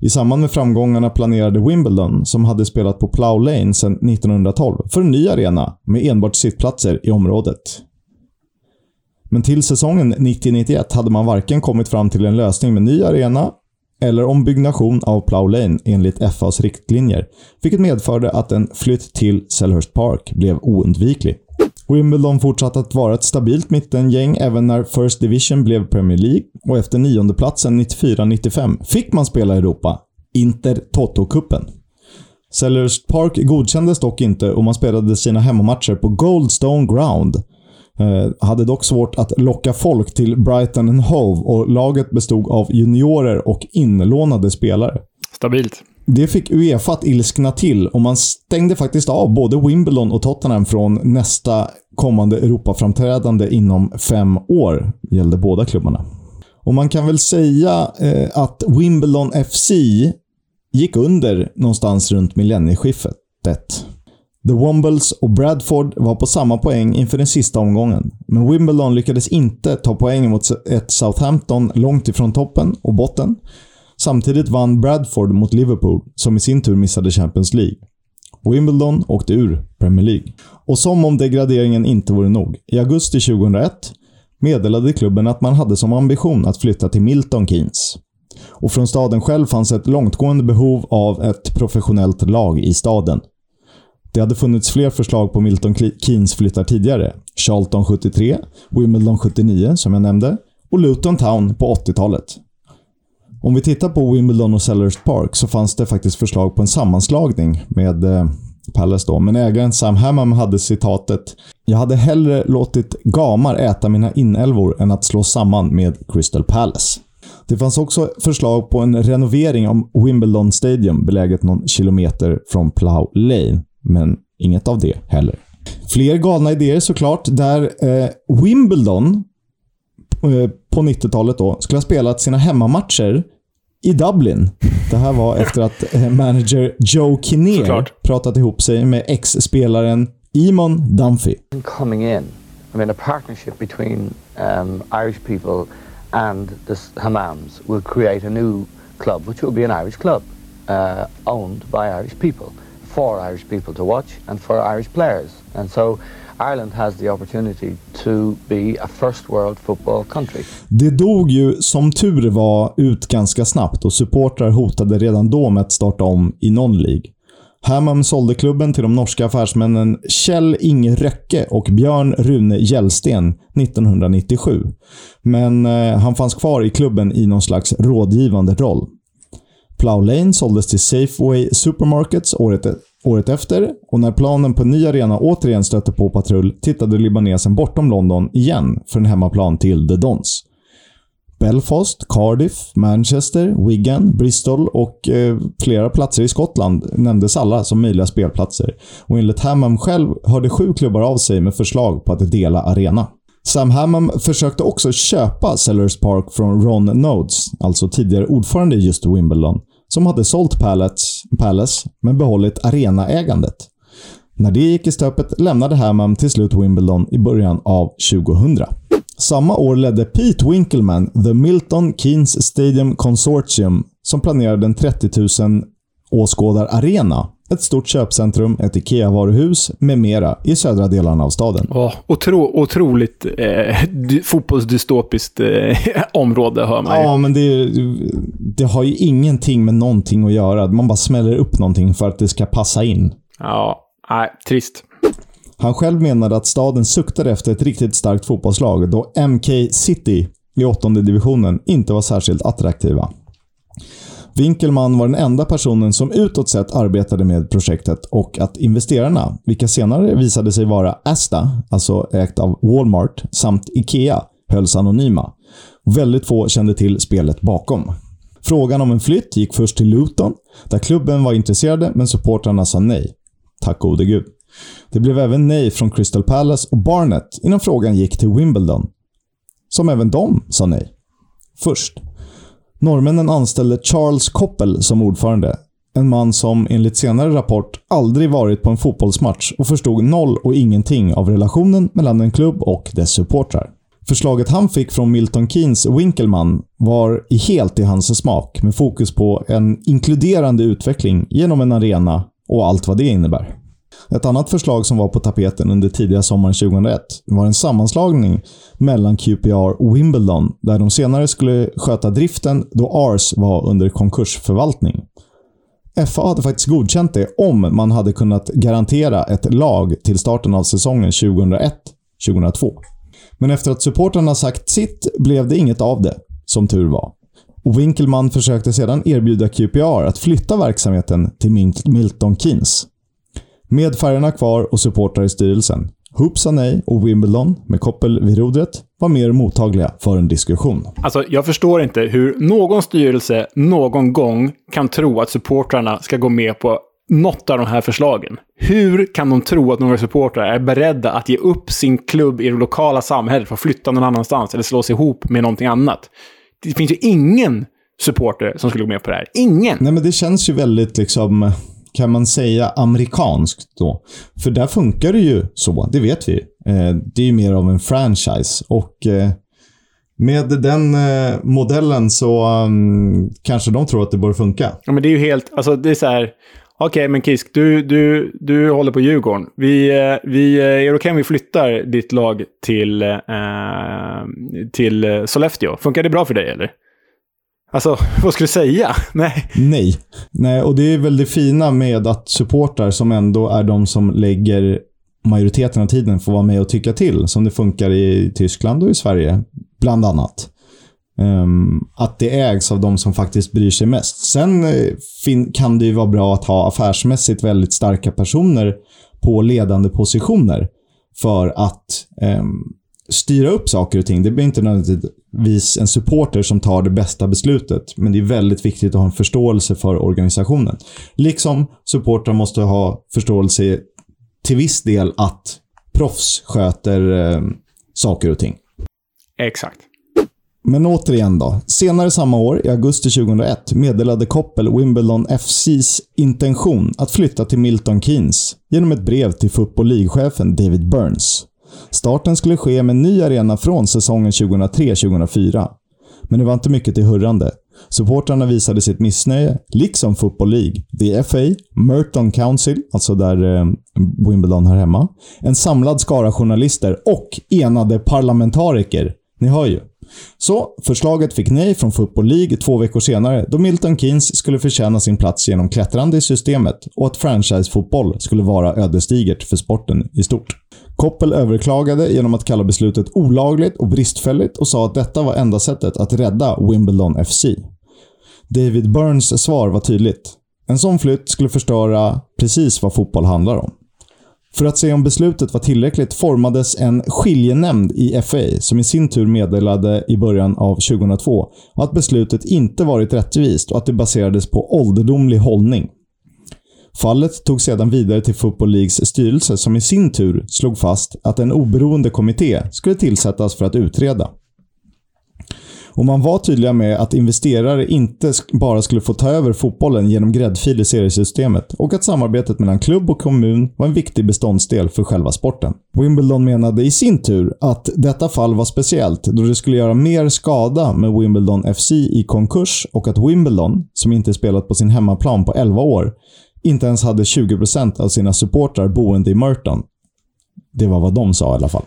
I samband med framgångarna planerade Wimbledon, som hade spelat på Plough Lane sedan 1912, för en ny arena med enbart sittplatser i området. Men till säsongen 90-91 hade man varken kommit fram till en lösning med ny arena eller ombyggnation av Plough Lane enligt FAs riktlinjer, vilket medförde att en flytt till Selhurst Park blev oundviklig. Wimbledon fortsatte att vara ett stabilt mittengäng även när First Division blev Premier League och efter niondeplatsen 94-95 fick man spela i Europa, Inter Toto-cupen. Selhurst Park godkändes dock inte och man spelade sina hemmamatcher på Goldstone Ground. Eh, hade dock svårt att locka folk till Brighton and Hove och laget bestod av juniorer och inlånade spelare. Stabilt. Det fick Uefa att ilskna till och man stängde faktiskt av både Wimbledon och Tottenham från nästa kommande Europaframträdande inom fem år. gällde båda klubbarna. Och man kan väl säga eh, att Wimbledon FC gick under någonstans runt millennieskiftet. The Wombles och Bradford var på samma poäng inför den sista omgången, men Wimbledon lyckades inte ta poäng mot ett Southampton långt ifrån toppen och botten. Samtidigt vann Bradford mot Liverpool, som i sin tur missade Champions League. Wimbledon åkte ur Premier League. Och som om degraderingen inte vore nog, i augusti 2001 meddelade klubben att man hade som ambition att flytta till Milton Keynes. Och från staden själv fanns ett långtgående behov av ett professionellt lag i staden. Det hade funnits fler förslag på Milton Keynes flyttar tidigare. Charlton 73, Wimbledon 79 som jag nämnde och Luton Town på 80-talet. Om vi tittar på Wimbledon och Sellers Park så fanns det faktiskt förslag på en sammanslagning med eh, Palace då. Men ägaren Sam Hammam hade citatet “Jag hade hellre låtit gamar äta mina inälvor än att slå samman med Crystal Palace”. Det fanns också förslag på en renovering av Wimbledon Stadium beläget någon kilometer från Plough Lane. Men inget av det heller. Fler galna idéer såklart, där eh, Wimbledon eh, på 90-talet då skulle ha spelat sina hemmamatcher i Dublin. Det här var *laughs* efter att eh, manager Joe Kinnear Såklart. pratat ihop sig med ex-spelaren Eamon Dunphy. coming in. I mean, a partnership between um, Irish people and the Hammams will create a new club, which will be an Irish club, uh, owned by Irish people, for Irish people to watch and for Irish players. And so Ireland has the opportunity to be a first world football country. Det dog ju som tur var ut ganska snabbt och supportrar hotade redan då med att starta om i någon League. Hammam sålde klubben till de norska affärsmännen Kjell Inge Röcke och Björn Rune Gällsten 1997. Men eh, han fanns kvar i klubben i någon slags rådgivande roll. Plow Lane såldes till Safeway Supermarkets året, året efter och när planen på en ny arena återigen stötte på patrull tittade libanesen bortom London igen för en hemmaplan till The Dons. Belfast, Cardiff, Manchester, Wigan, Bristol och eh, flera platser i Skottland nämndes alla som möjliga spelplatser. Och enligt Hammam själv hörde sju klubbar av sig med förslag på att dela arena. Sam Hammam försökte också köpa Sellers Park från Ron Nodes, alltså tidigare ordförande i just Wimbledon, som hade sålt Palace, Palace men behållit arenaägandet. När det gick i stöpet lämnade Hammam till slut Wimbledon i början av 2000. Samma år ledde Pete Winkelman The Milton Keynes Stadium Consortium som planerade en 30 000 åskådararena, ett stort köpcentrum, ett IKEA-varuhus med mera i södra delarna av staden. Åh, otro, otroligt eh, dy- fotbollsdystopiskt eh, *laughs* område, hör man ju. Ja, men det, det har ju ingenting med någonting att göra. Man bara smäller upp någonting för att det ska passa in. Ja, nej, trist. Han själv menade att staden suktade efter ett riktigt starkt fotbollslag då MK City i åttonde divisionen inte var särskilt attraktiva. Winkelman var den enda personen som utåt sett arbetade med projektet och att investerarna, vilka senare visade sig vara Asta, alltså ägt av Walmart, samt IKEA, hölls anonyma. Väldigt få kände till spelet bakom. Frågan om en flytt gick först till Luton, där klubben var intresserade men supportrarna sa nej. Tack gode gud. Det blev även nej från Crystal Palace och Barnet innan frågan gick till Wimbledon. Som även de sa nej. Först. Norrmännen anställde Charles Koppel som ordförande. En man som enligt senare rapport aldrig varit på en fotbollsmatch och förstod noll och ingenting av relationen mellan en klubb och dess supportrar. Förslaget han fick från Milton Keynes Winkelman var helt i hans smak med fokus på en inkluderande utveckling genom en arena och allt vad det innebär. Ett annat förslag som var på tapeten under tidiga sommaren 2001 var en sammanslagning mellan QPR och Wimbledon, där de senare skulle sköta driften då Ars var under konkursförvaltning. FA hade faktiskt godkänt det om man hade kunnat garantera ett lag till starten av säsongen 2001-2002. Men efter att supportrarna sagt sitt blev det inget av det, som tur var. Och Winkelman försökte sedan erbjuda QPR att flytta verksamheten till Milton Keynes. Med färgerna kvar och supportrar i styrelsen. Hoop sa nej och Wimbledon, med Koppel vid rodret, var mer mottagliga för en diskussion. Alltså, jag förstår inte hur någon styrelse någon gång kan tro att supportrarna ska gå med på något av de här förslagen. Hur kan de tro att några supportrar är beredda att ge upp sin klubb i det lokala samhället för att flytta någon annanstans eller slå sig ihop med någonting annat? Det finns ju ingen supporter som skulle gå med på det här. Ingen! Nej, men det känns ju väldigt liksom kan man säga, amerikanskt då. För där funkar det ju så, det vet vi. Eh, det är ju mer av en franchise. Och eh, med den eh, modellen så um, kanske de tror att det borde funka. Ja, men det är ju helt... Alltså, det är så här... Okej, men Kisk, du, du, du håller på Djurgården. Vi, eh, vi, eh, är det okej om vi flyttar ditt lag till, eh, till Sollefteå? Funkar det bra för dig, eller? Alltså, vad ska du säga? *laughs* Nej. Nej. Nej, och det är väl det fina med att supportrar som ändå är de som lägger majoriteten av tiden får vara med och tycka till, som det funkar i Tyskland och i Sverige, bland annat. Um, att det ägs av de som faktiskt bryr sig mest. Sen eh, kan det ju vara bra att ha affärsmässigt väldigt starka personer på ledande positioner för att um, styra upp saker och ting. Det blir inte nödvändigtvis en supporter som tar det bästa beslutet, men det är väldigt viktigt att ha en förståelse för organisationen. Liksom supportrar måste ha förståelse till viss del att proffs sköter um, saker och ting. Exakt. Men återigen då. Senare samma år, i augusti 2001, meddelade Koppel Wimbledon FCs intention att flytta till Milton Keynes genom ett brev till Football League-chefen David Burns. Starten skulle ske med en ny arena från säsongen 2003-2004. Men det var inte mycket till hurrande. Supportrarna visade sitt missnöje, liksom Football League, The FA, Merton Council, alltså där eh, Wimbledon hör hemma, en samlad skara journalister och enade parlamentariker. Ni hör ju. Så förslaget fick nej från Football League två veckor senare då Milton Keynes skulle förtjäna sin plats genom klättrande i systemet och att franchise-fotboll skulle vara ödesdigert för sporten i stort. Koppel överklagade genom att kalla beslutet olagligt och bristfälligt och sa att detta var enda sättet att rädda Wimbledon FC. David Burns svar var tydligt. En sån flytt skulle förstöra precis vad fotboll handlar om. För att se om beslutet var tillräckligt formades en skiljenämnd i FA som i sin tur meddelade i början av 2002 att beslutet inte varit rättvist och att det baserades på ålderdomlig hållning. Fallet tog sedan vidare till Football Leagues styrelse som i sin tur slog fast att en oberoende kommitté skulle tillsättas för att utreda. Och man var tydliga med att investerare inte bara skulle få ta över fotbollen genom gräddfil i seriesystemet och att samarbetet mellan klubb och kommun var en viktig beståndsdel för själva sporten. Wimbledon menade i sin tur att detta fall var speciellt då det skulle göra mer skada med Wimbledon FC i konkurs och att Wimbledon, som inte spelat på sin hemmaplan på 11 år, inte ens hade 20% av sina supportrar boende i Merton. Det var vad de sa i alla fall.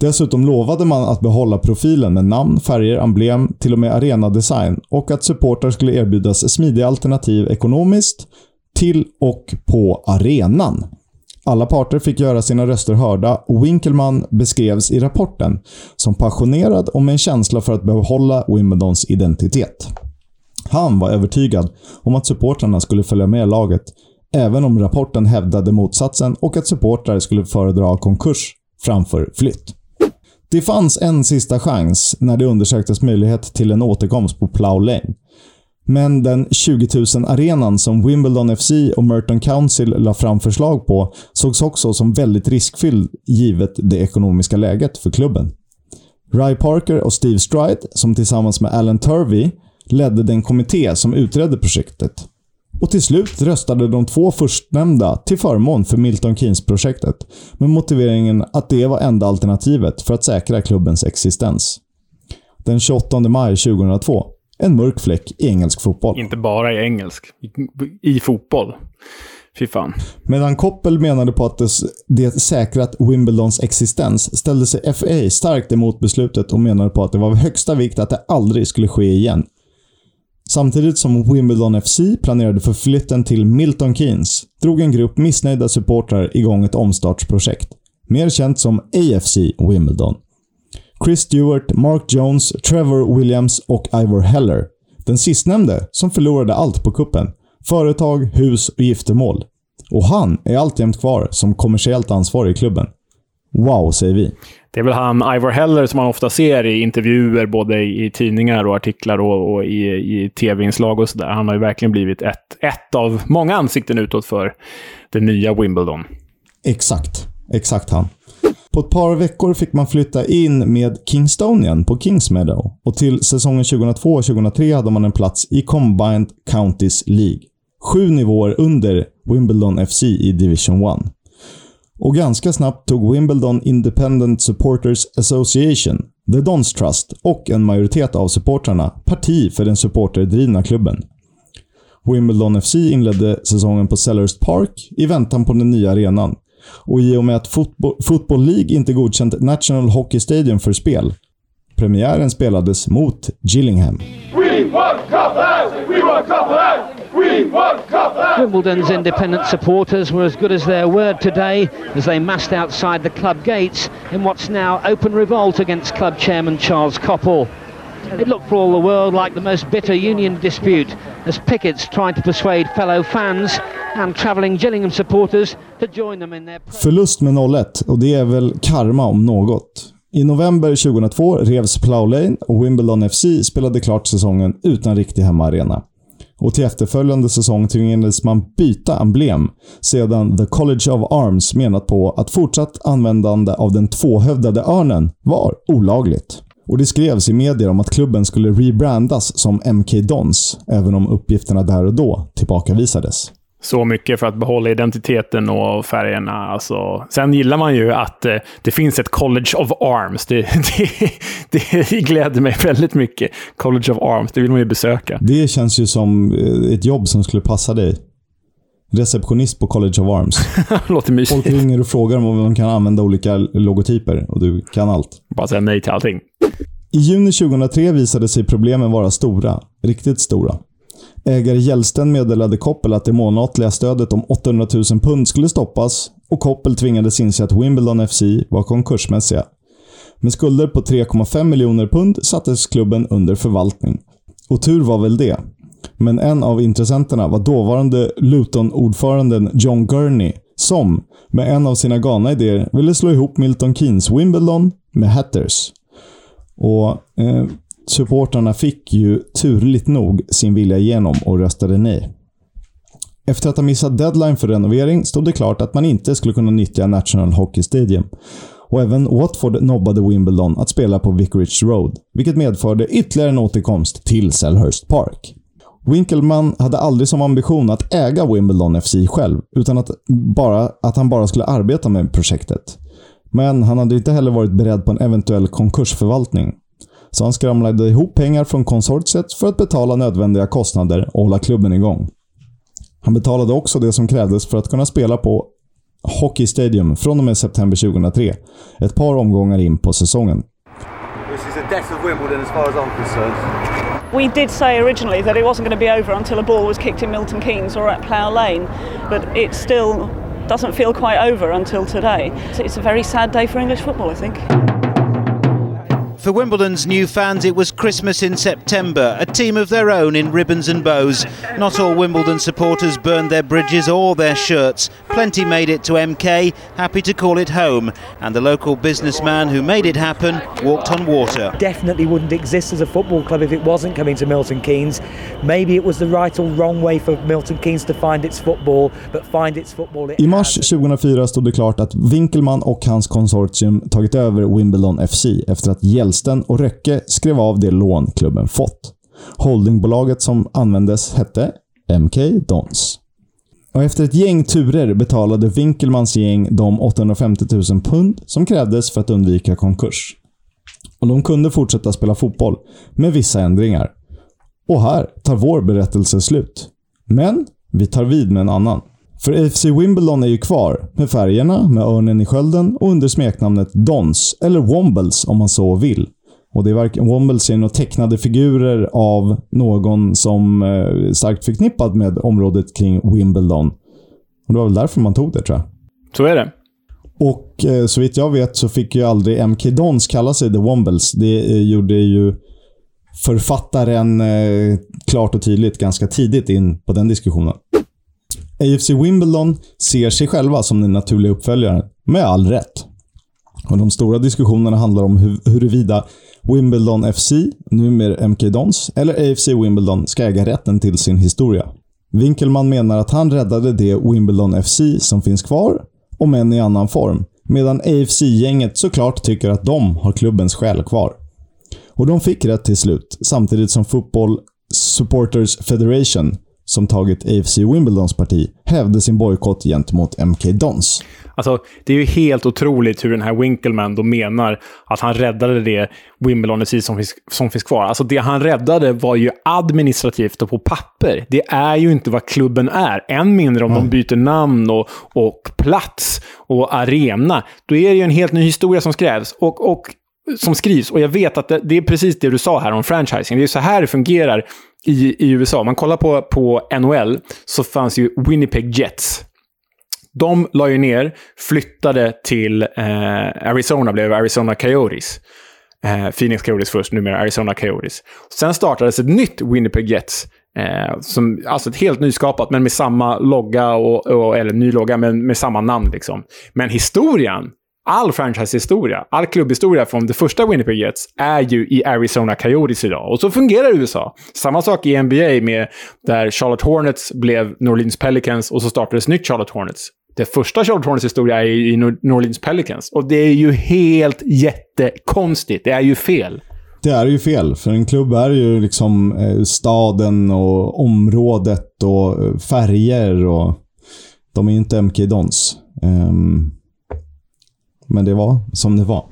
Dessutom lovade man att behålla profilen med namn, färger, emblem, till och med arenadesign och att supportrar skulle erbjudas smidiga alternativ ekonomiskt till och på arenan. Alla parter fick göra sina röster hörda och Winkelman beskrevs i rapporten som passionerad och med en känsla för att behålla Wimbledons identitet. Han var övertygad om att supportrarna skulle följa med laget, även om rapporten hävdade motsatsen och att supportrar skulle föredra konkurs framför flytt. Det fanns en sista chans när det undersöktes möjlighet till en återkomst på Plough Lane. Men den 20 000-arenan som Wimbledon FC och Merton Council la fram förslag på sågs också som väldigt riskfylld givet det ekonomiska läget för klubben. Ry Parker och Steve Stride, som tillsammans med Alan Turvey ledde den kommitté som utredde projektet. Och till slut röstade de två förstnämnda till förmån för Milton Keynes-projektet med motiveringen att det var enda alternativet för att säkra klubbens existens. Den 28 maj 2002. En mörk fläck i engelsk fotboll. Inte bara i engelsk. I, i fotboll. Fy fan. Medan Koppel menade på att det, det säkrat Wimbledons existens ställde sig FA starkt emot beslutet och menade på att det var av högsta vikt att det aldrig skulle ske igen. Samtidigt som Wimbledon FC planerade för flytten till Milton Keynes drog en grupp missnöjda supportrar igång ett omstartsprojekt. Mer känt som AFC Wimbledon. Chris Stewart, Mark Jones, Trevor Williams och Ivor Heller. Den sistnämnde som förlorade allt på kuppen. Företag, hus och giftermål. Och han är alltjämt kvar som kommersiellt ansvarig i klubben. Wow, säger vi. Det är väl han Ivor Heller som man ofta ser i intervjuer, både i tidningar och artiklar och, och i, i tv-inslag och sådär. Han har ju verkligen blivit ett, ett av många ansikten utåt för det nya Wimbledon. Exakt. Exakt han. På ett par veckor fick man flytta in med Kingstonian på Kingsmeadow och till säsongen 2002-2003 hade man en plats i Combined Counties League. sju nivåer under Wimbledon FC i Division 1. Och ganska snabbt tog Wimbledon Independent Supporters Association, The Dons Trust och en majoritet av supportrarna parti för den supporterdrivna klubben. Wimbledon FC inledde säsongen på Sellers Park i väntan på den nya arenan. Och i och med att Football, Football League inte godkänt National Hockey Stadium för spel, premiären spelades mot Gillingham. Wimbledon's independent supporters were as good as their word today as they massed outside the club gates in what's now open revolt against club chairman Charles Koppel. It looked for all the world like the most bitter union dispute as pickets tried to persuade fellow fans and travelling Gillingham supporters to join them in their... Förlust med 0-1 och det är väl karma om något. I november 2002 revs Plough Lane och Wimbledon FC spelade klart säsongen utan riktig hemmaarena. Och till efterföljande säsong tvingades man byta emblem sedan The College of Arms menat på att fortsatt användande av den tvåhövdade örnen var olagligt. Och det skrevs i medier om att klubben skulle rebrandas som MK Dons, även om uppgifterna där och då tillbakavisades. Så mycket för att behålla identiteten och färgerna. Alltså. Sen gillar man ju att eh, det finns ett College of Arms. Det, *laughs* det, det gläder mig väldigt mycket. College of Arms, det vill man ju besöka. Det känns ju som eh, ett jobb som skulle passa dig. Receptionist på College of Arms. *laughs* Låter mysigt. Folk ringer och frågar om de kan använda olika logotyper och du kan allt. Bara säga nej till allting. I juni 2003 visade sig problemen vara stora. Riktigt stora. Ägare Gällsten meddelade Koppel att det månatliga stödet om 800 000 pund skulle stoppas och Koppel tvingades inse att Wimbledon FC var konkursmässiga. Med skulder på 3,5 miljoner pund sattes klubben under förvaltning. Och tur var väl det. Men en av intressenterna var dåvarande Luton-ordföranden John Gurney som, med en av sina galna idéer, ville slå ihop Milton Keynes Wimbledon med Hatters. Och eh, supportrarna fick ju turligt nog sin vilja igenom och röstade nej. Efter att ha missat deadline för renovering stod det klart att man inte skulle kunna nyttja National Hockey Stadium. Och även Watford nobbade Wimbledon att spela på Vicarage Road, vilket medförde ytterligare en återkomst till Selhurst Park. Winkelman hade aldrig som ambition att äga Wimbledon FC själv, utan att, bara, att han bara skulle arbeta med projektet. Men han hade inte heller varit beredd på en eventuell konkursförvaltning. Så han skramlade ihop pengar från konsortiet för att betala nödvändiga kostnader och hålla klubben igång. Han betalade också det som krävdes för att kunna spela på Hockey Stadium från och med september 2003. Ett par omgångar in på säsongen. This is the death of Wimbledon as far as I'm concerned. We did say originally that it wasn't going to be over until a ball was kicked in Milton Keynes or at Plough Lane, but it still doesn't feel quite over until today. So it's a very sad day for English football, I think. For Wimbledon's new fans, it was Christmas in September, a team of their own in ribbons and bows. Not all Wimbledon supporters burned their bridges or their shirts. Plenty made it to MK, happy to call it home. And the local businessman who made it happen walked on water. Definitely wouldn't exist as a football club if it wasn't coming to Milton Keynes. Maybe it was the right or wrong way for Milton Keynes to find its football, but find its football... I mars 2004 stod det klart att Winkelman och hans konsortium tagit över Wimbledon FC efter att Gällsten och Röcke skrev av det lån klubben fått. Holdingbolaget som användes hette MK Dons. Och efter ett gäng turer betalade Winkelmans gäng de 850 000 pund som krävdes för att undvika konkurs. Och de kunde fortsätta spela fotboll, med vissa ändringar. Och här tar vår berättelse slut. Men vi tar vid med en annan. För AFC Wimbledon är ju kvar, med färgerna, med örnen i skölden och under smeknamnet Dons, eller Wombles om man så vill. Och det är varken Wombles är några tecknade figurer av någon som är starkt förknippad med området kring Wimbledon. Och det var väl därför man tog det, tror jag. Så är det. Och eh, så vitt jag vet så fick ju aldrig MK Dons kalla sig The Wombles. Det eh, gjorde ju författaren eh, klart och tydligt ganska tidigt in på den diskussionen. AFC Wimbledon ser sig själva som den naturliga uppföljaren, med all rätt. Och De stora diskussionerna handlar om huruvida Wimbledon FC, numera MK Dons, eller AFC Wimbledon ska äga rätten till sin historia. Winkelman menar att han räddade det Wimbledon FC som finns kvar, om än i annan form, medan AFC-gänget såklart tycker att de har klubbens själ kvar. Och de fick rätt till slut, samtidigt som Football Supporters Federation, som tagit AFC Wimbledons parti, hävde sin bojkott gentemot MK Dons. Alltså, det är ju helt otroligt hur den här Winkleman då menar att han räddade det Wimbledon som finns, som finns kvar. Alltså det han räddade var ju administrativt och på papper. Det är ju inte vad klubben är. Än mindre om mm. de byter namn och, och plats och arena. Då är det ju en helt ny historia som skrivs. Och, och som skrivs. Och jag vet att det, det, är precis det du sa här om franchising. Det är så här det fungerar i, i USA. Om man kollar på, på NHL så fanns ju Winnipeg Jets. De la ju ner, flyttade till eh, Arizona, blev Arizona Coyotes. Eh, Phoenix Coyotes först, numera Arizona Coyotes. Sen startades ett nytt Winnipeg Jets. Eh, som, alltså ett helt nyskapat, men med samma logga, och, och, eller ny logga, men med samma namn. Liksom. Men historien all franchise-historia, all klubbhistoria från det första Winnipeg Jets är ju i Arizona Coyotes idag. Och så fungerar USA. Samma sak i NBA med där Charlotte Hornets blev New Orleans Pelicans och så startades nytt Charlotte Hornets. Det första Charlotte Hornets historia är i New Orleans Pelicans. Och det är ju helt jättekonstigt. Det är ju fel. Det är ju fel, för en klubb är ju liksom eh, staden och området och eh, färger och... De är ju inte MK Dons. Um, men det var som det var.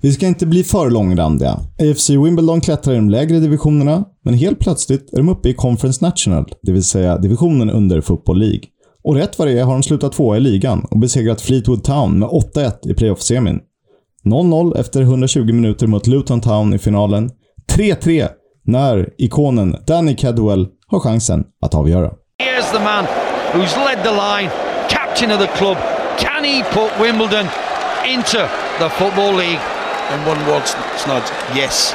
Vi ska inte bli för långrandiga. AFC Wimbledon klättrar i de lägre divisionerna, men helt plötsligt är de uppe i Conference National, det vill säga divisionen under Football League. Och rätt vad det är har de slutat tvåa i ligan och besegrat Fleetwood Town med 8-1 i playoff-semin. 0-0 efter 120 minuter mot Luton Town i finalen. 3-3 när ikonen Danny Cadwell har chansen att avgöra. Here's the man who's led the line, captain of the club. Can he put Wimbledon into the Football League. And one word, Snodge, yes.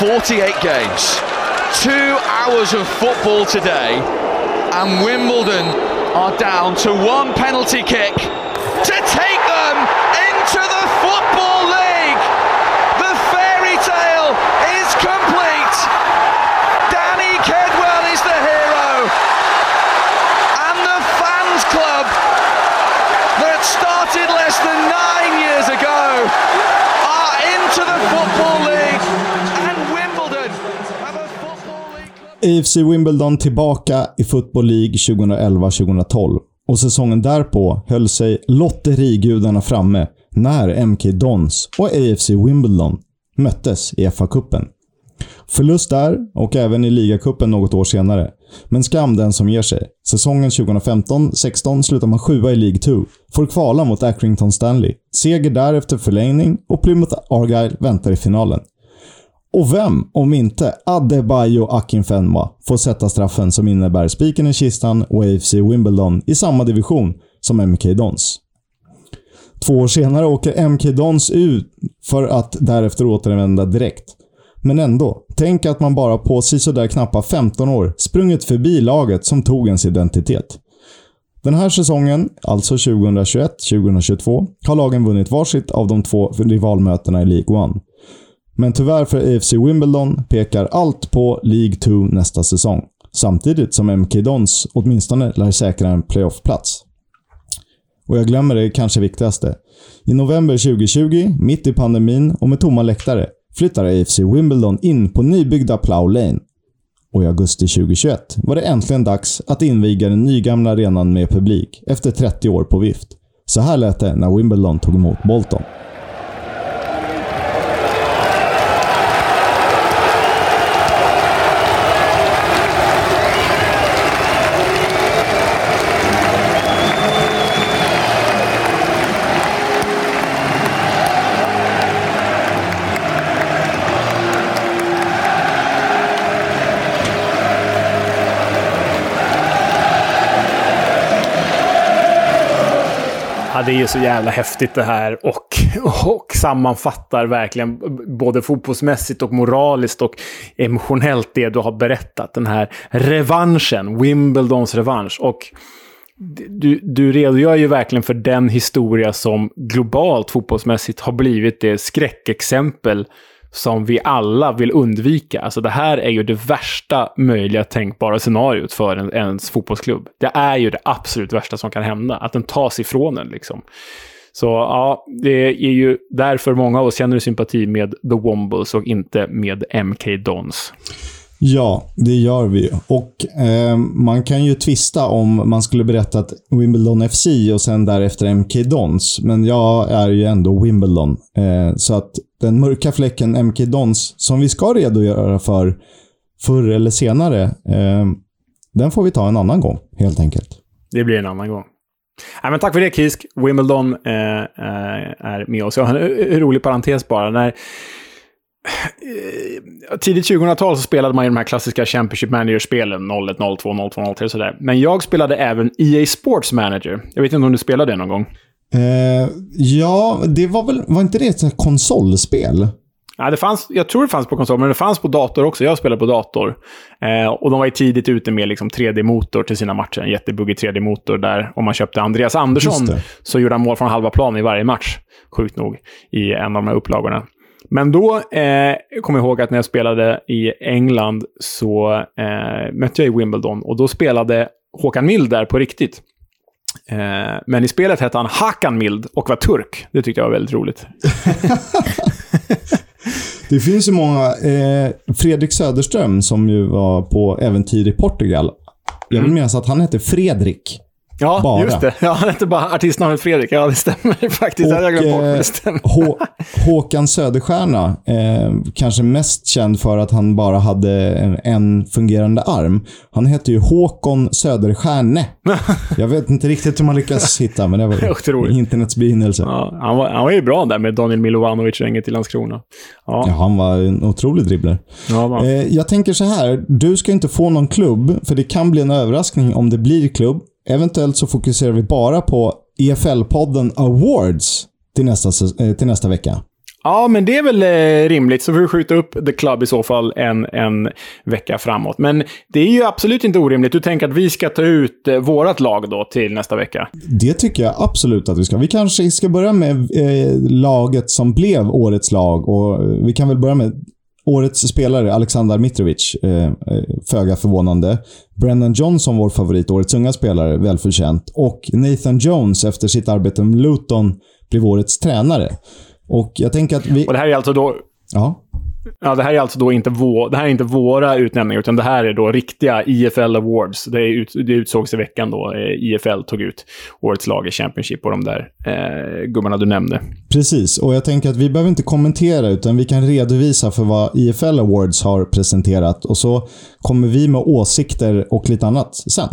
48 games, two hours of football today, and Wimbledon are down to one penalty kick to take them into the Football League. AFC Wimbledon tillbaka i Football League 2011-2012 och säsongen därpå höll sig lotterigudarna framme när MK Dons och AFC Wimbledon möttes i FA-cupen. Förlust där och även i ligacupen något år senare. Men skam den som ger sig. Säsongen 2015-16 slutar man sjua i League 2. Får kvala mot Accrington Stanley. Seger därefter förlängning och Plymouth Argyle väntar i finalen. Och vem, om inte Adebayo Akinfenwa, får sätta straffen som innebär spiken i kistan och AFC Wimbledon i samma division som MK Dons. Två år senare åker MK Dons ut för att därefter återvända direkt. Men ändå, tänk att man bara på sisådär knappa 15 år sprungit förbi laget som tog ens identitet. Den här säsongen, alltså 2021-2022, har lagen vunnit varsitt av de två rivalmötena i League 1. Men tyvärr för AFC Wimbledon pekar allt på League 2 nästa säsong. Samtidigt som MK Dons åtminstone lär säkra en playoff-plats. Och jag glömmer det kanske viktigaste. I november 2020, mitt i pandemin och med tomma läktare, flyttar AFC Wimbledon in på nybyggda Plow Lane. Och i augusti 2021 var det äntligen dags att inviga den nygamla arenan med publik efter 30 år på vift. Så här lät det när Wimbledon tog emot Bolton. Det är ju så jävla häftigt det här och, och sammanfattar verkligen både fotbollsmässigt och moraliskt och emotionellt det du har berättat. Den här revanschen, Wimbledons revansch. Och du, du redogör ju verkligen för den historia som globalt fotbollsmässigt har blivit det skräckexempel som vi alla vill undvika. Alltså det här är ju det värsta möjliga tänkbara scenariot för en, ens fotbollsklubb. Det är ju det absolut värsta som kan hända, att den tas ifrån en liksom. Så ja, det är ju därför många av oss känner sympati med The Wombles och inte med MK Dons. Ja, det gör vi. Och eh, man kan ju tvista om man skulle berätta att Wimbledon FC och sen därefter MK Dons. Men jag är ju ändå Wimbledon. Eh, så att den mörka fläcken MK Dons, som vi ska redogöra för förr eller senare, eh, den får vi ta en annan gång, helt enkelt. Det blir en annan gång. Nej, men tack för det, Kisk. Wimbledon eh, eh är med oss. Jag har en eh, rolig parentes bara. När, tidigt 2000-tal så spelade man ju de här klassiska Championship Manager-spelen. 01, 02, 02, 03 och sådär. Men jag spelade även EA Sports Manager. Jag vet inte om du spelade det någon gång? Eh, ja, det var väl... Var inte det ett konsolspel? Ja, det fanns, jag tror det fanns på konsol, men det fanns på dator också. Jag spelade på dator. Eh, och de var ju tidigt ute med liksom 3D-motor till sina matcher. En jättebuggig 3D-motor där om man köpte Andreas Andersson så gjorde han mål från halva plan i varje match. Sjukt nog. I en av de här upplagorna. Men då eh, kommer jag ihåg att när jag spelade i England så eh, mötte jag i Wimbledon och då spelade Håkan Mild där på riktigt. Eh, men i spelet hette han Hakan Mild och var turk. Det tyckte jag var väldigt roligt. *laughs* Det finns ju många. Eh, Fredrik Söderström som ju var på äventyr i Portugal. Jag vill minnas att han hette Fredrik. Ja, bara. just det. Ja, han hette bara artistnamnet Fredrik. Ja, det stämmer *laughs* faktiskt. hade jag glömt bort. Det stämmer. Hå Håkan Söderstjärna, eh, kanske mest känd för att han bara hade en, en fungerande arm. Han hette ju Håkon Söderstjärne. *laughs* Jag vet inte riktigt hur man lyckas hitta, men det var *laughs* Otroligt. internets begynnelse. Ja, han, var, han var ju bra där med Daniel Milovanovic-gänget i Landskrona. Ja. Ja, han var en otrolig dribbler. Ja. Eh, jag tänker så här, du ska inte få någon klubb, för det kan bli en överraskning om det blir klubb. Eventuellt så fokuserar vi bara på EFL-podden Awards till nästa, eh, till nästa vecka. Ja, men det är väl eh, rimligt. Så får vi skjuta upp The Club i så fall en, en vecka framåt. Men det är ju absolut inte orimligt. Du tänker att vi ska ta ut eh, vårat lag då till nästa vecka? Det tycker jag absolut att vi ska. Vi kanske ska börja med eh, laget som blev årets lag och vi kan väl börja med årets spelare, Alexander Mitrovic. Eh, eh, föga förvånande. Brendan Johnson, vår favorit, årets unga spelare, välförtjänt. Och Nathan Jones, efter sitt arbete med Luton, blev årets tränare. Och jag tänker att vi... Och det här är alltså då... Ja. Ja, det här är alltså då inte, vå, det här är inte våra utnämningar, utan det här är då riktiga IFL Awards. Det, ut, det utsågs i veckan då. Eh, IFL tog ut årets lag i Championship och de där eh, gubbarna du nämnde. Precis, och jag tänker att vi behöver inte kommentera utan vi kan redovisa för vad IFL Awards har presenterat och så kommer vi med åsikter och lite annat sen.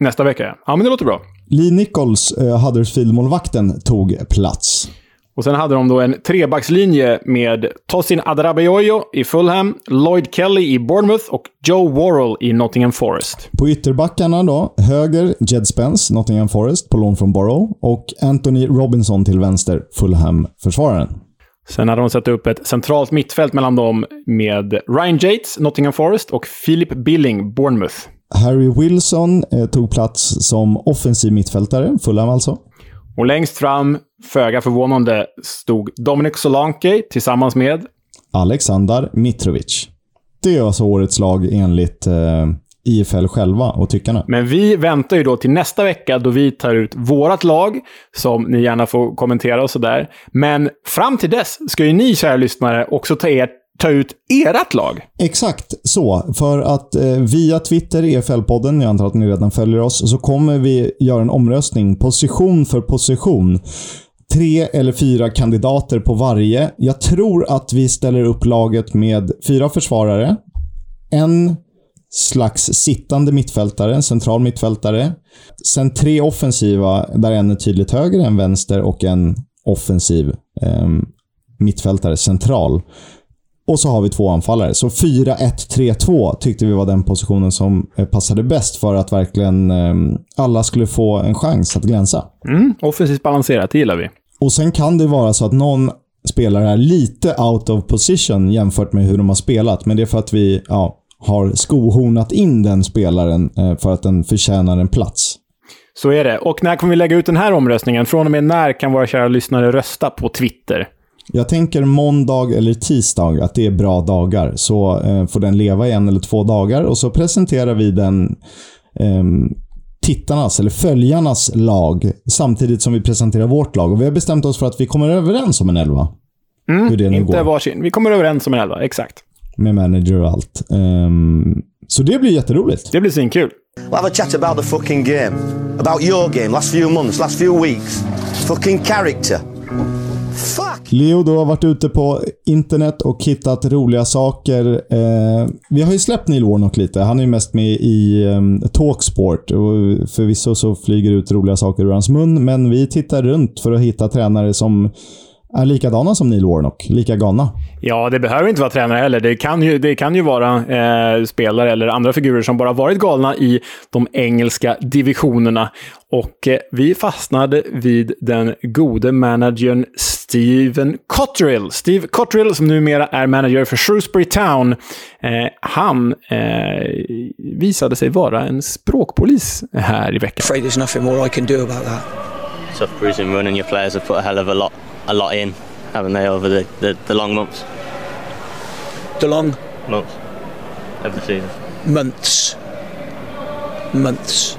Nästa vecka, ja. Ja, men det låter bra. Lee Nichols, eh, Huddersfield-målvakten, tog plats. Och sen hade de då en trebackslinje med Tosin Adrabayoyo i Fulham, Lloyd Kelly i Bournemouth och Joe Worrell i Nottingham Forest. På ytterbackarna då, höger Jed Spence, Nottingham Forest, på lån från Borough. Och Anthony Robinson till vänster, Fulham-försvararen. Sen hade de satt upp ett centralt mittfält mellan dem med Ryan Yates, Nottingham Forest och Philip Billing, Bournemouth. Harry Wilson eh, tog plats som offensiv mittfältare, Fulham alltså. Och längst fram, föga förvånande, stod Dominic Solanke tillsammans med Alexander Mitrovic. Det är alltså årets lag enligt eh, IFL själva och tyckarna. Men vi väntar ju då till nästa vecka då vi tar ut vårat lag, som ni gärna får kommentera och sådär. Men fram till dess ska ju ni, kära lyssnare, också ta, er, ta ut ert lag. Exakt så. För att eh, via Twitter, EFL-podden, jag antar att ni redan följer oss, så kommer vi göra en omröstning position för position. Tre eller fyra kandidater på varje. Jag tror att vi ställer upp laget med fyra försvarare, en slags sittande mittfältare, en central mittfältare. Sen tre offensiva, där en är tydligt höger än vänster och en offensiv eh, mittfältare central. Och så har vi två anfallare. Så 4-1-3-2 tyckte vi var den positionen som eh, passade bäst för att verkligen eh, alla skulle få en chans att glänsa. Mm, offensivt balanserat, det gillar vi. Och sen kan det vara så att någon spelare är lite out of position jämfört med hur de har spelat. Men det är för att vi ja, har skohornat in den spelaren eh, för att den förtjänar en plats. Så är det. Och när kommer vi lägga ut den här omröstningen? Från och med när kan våra kära lyssnare rösta på Twitter? Jag tänker måndag eller tisdag, att det är bra dagar. Så eh, får den leva i en eller två dagar och så presenterar vi den eh, tittarnas eller följarnas lag samtidigt som vi presenterar vårt lag. Och vi har bestämt oss för att vi kommer överens om en elva. Mm, Hur det nu inte går. varsin. Vi kommer överens om en elva, exakt. med manager och allt. Ehm, så det blir jätteroligt. Det blir svinkul. We'll have a chat about the fucking game. About your game, last few months, last few weeks. Fucking character. Leo du har varit ute på internet och hittat roliga saker. Eh, vi har ju släppt Neil Warnock lite. Han är ju mest med i eh, Talksport. Och förvisso så flyger ut roliga saker ur hans mun, men vi tittar runt för att hitta tränare som är likadana som Neil Warnock. Lika galna. Ja, det behöver inte vara tränare heller. Det kan ju, det kan ju vara eh, spelare eller andra figurer som bara varit galna i de engelska divisionerna. Och eh, vi fastnade vid den gode managern Steven Cotterill. Steve Cotterill, som numera är manager för Shrewsbury Town, eh, han eh, visade sig vara en språkpolis här i veckan. afraid there's nothing more I can do about that. tough bruising run, and your players have put a hell of a lot, a lot in, haven't they, over the, the, the long months? The long Months of the season. months, months,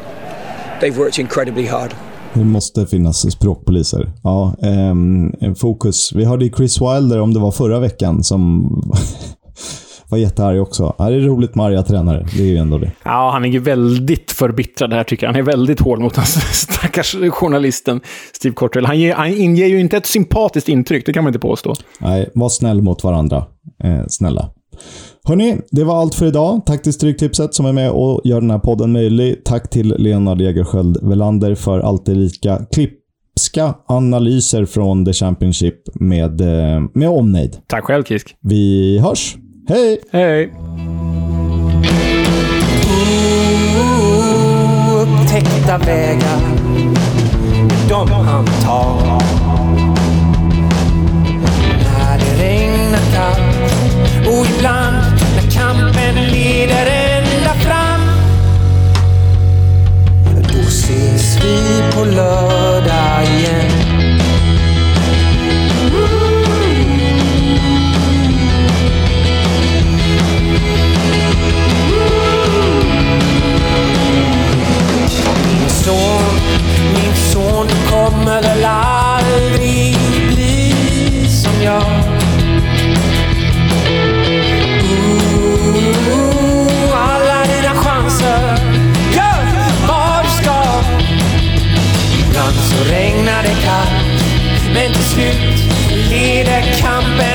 they've worked incredibly hard. Det måste finnas språkpoliser. Ja, ehm, en fokus. Vi hörde Chris Wilder, om det var förra veckan, som *laughs* var jättearg också. Ja, det är roligt med arga tränare. Det är ju ändå det. Ja, han är ju väldigt förbittrad här tycker jag. Han är väldigt hård mot den *laughs* stackars journalisten Steve Cottrell. Han, ger, han inger ju inte ett sympatiskt intryck, det kan man inte påstå. Nej, var snäll mot varandra. Eh, snälla. Hörni, det var allt för idag. Tack till Stryktipset som är med och gör den här podden möjlig. Tack till Leonard Jägerskiöld Velander för alltid lika klippska analyser från The Championship med, eh, med omnejd. Tack själv, Kisk. Vi hörs. Hej! Hej! upptäckta vägar de han tar. När det regnar kallt och ibland när kampen leder ända fram. Då ses vi på lördag igen. det. Men till slut är det kampen